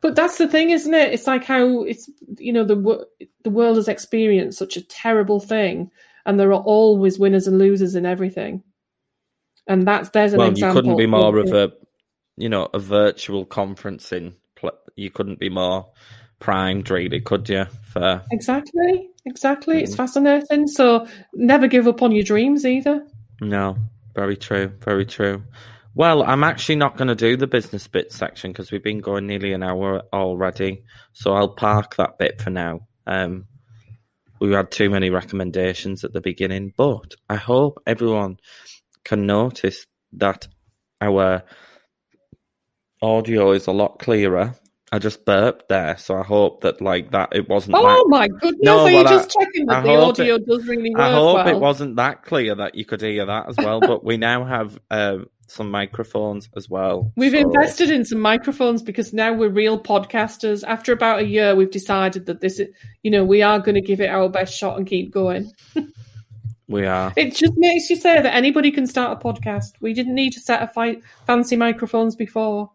B: But that's the thing, isn't it? It's like how it's you know the the world has experienced such a terrible thing, and there are always winners and losers in everything. And that's there's an
A: well,
B: example.
A: you couldn't be more of a you know a virtual conferencing. You couldn't be more primed, really, could you? For
B: exactly, exactly. Mm. It's fascinating. So never give up on your dreams either.
A: No, very true, very true. Well, I'm actually not going to do the business bit section because we've been going nearly an hour already. So I'll park that bit for now. Um, we had too many recommendations at the beginning, but I hope everyone can notice that our audio is a lot clearer I just burped there, so I hope that like that it wasn't.
B: Oh
A: like,
B: my goodness! No, Are you just I, checking that I the audio it, does really work?
A: I hope
B: well?
A: it wasn't that clear that you could hear that as well. but we now have um, some microphones as well.
B: We've so. invested in some microphones because now we're real podcasters. After about a year, we've decided that this is, you know, we are going to give it our best shot and keep going.
A: we are.
B: It just makes you say that anybody can start a podcast. We didn't need to set a fi- fancy microphones before.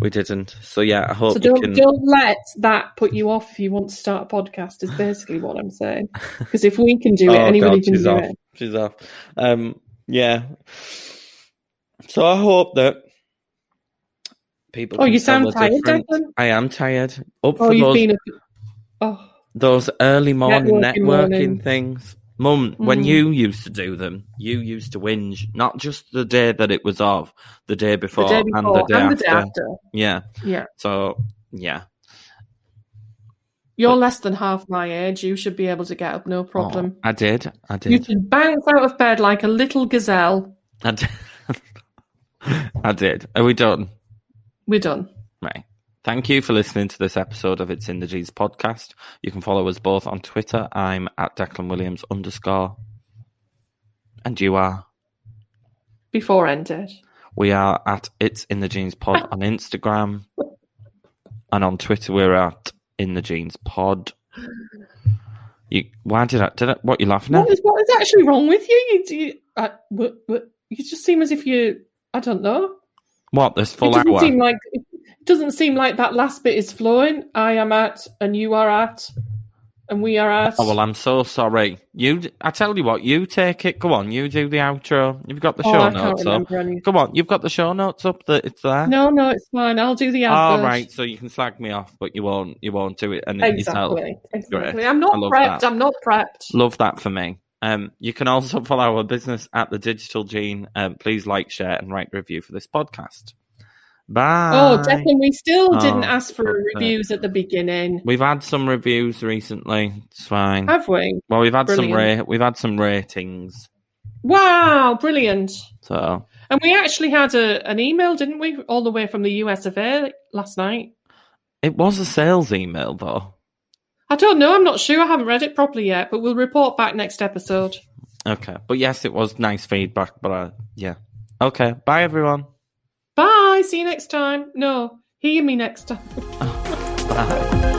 A: We didn't. So yeah, I hope
B: so don't,
A: can...
B: don't let that put you off if you want to start a podcast. Is basically what I'm saying. Because if we can do it, oh, anybody God, can do
A: off.
B: it.
A: She's off. Um, yeah. So I hope that people.
B: Oh, you sound tired, Declan?
A: I am tired. Up
B: oh,
A: for
B: you've
A: those,
B: been. A... Oh.
A: Those early morning networking, networking
B: morning.
A: things. Mum, mm. when you used to do them, you used to whinge, not just the day that it was of, the day before, the day before and, the day, and after. the day after. Yeah.
B: Yeah.
A: So, yeah.
B: You're but, less than half my age. You should be able to get up, no problem.
A: Oh, I did. I did.
B: You should bounce out of bed like a little gazelle.
A: I did. I did. Are we done?
B: We're done.
A: Right. Thank you for listening to this episode of It's in the Genes podcast. You can follow us both on Twitter. I'm at Declan Williams underscore. And you are?
B: Before ended.
A: We are at It's in the Genes pod on Instagram. And on Twitter, we're at In the Genes pod. You, why did I, did I, what are you laughing
B: at?
A: What is,
B: what is actually wrong with you? You, you, uh, what, what, you just seem as if you, I don't know.
A: What, this full
B: it
A: hour?
B: Seem like, it doesn't seem like that last bit is flowing. I am at, and you are at, and we are at.
A: Oh well, I'm so sorry. You, I tell you what, you take it. Go on, you do the outro. You've got the
B: Oh,
A: show
B: I
A: notes up. Come on, you've got the show notes up. That it's there.
B: No, no, it's fine. I'll do the
A: All
B: advert.
A: right, so you can slag me off, but you won't. You won't do it and it yourself.
B: Exactly. Exactly.
A: Great.
B: I'm not prepped.
A: that.
B: I'm not prepped.
A: Love that for me. Um, you can also follow our business at the Digital Gene. Um, please like, share, and write a review for this podcast. Bye.
B: Oh, Declan, we still
A: Oh,
B: didn't ask for reviews at the beginning,
A: We've had some reviews recently. It's fine.
B: have we?
A: Well, we've had some ra- we've had some ratings.
B: Wow, brilliant.
A: So
B: And we actually had a, an email, didn't we, all the way from the US of A last night?
A: it was a sales email though.
B: I don't know. I'm not sure. I haven't read it properly yet, but we'll report back next episode.
A: Okay, but yes, it was nice feedback. But uh, yeah, okay. Bye everyone
B: bye, see you next time. No, hear me next time.
A: oh, bye.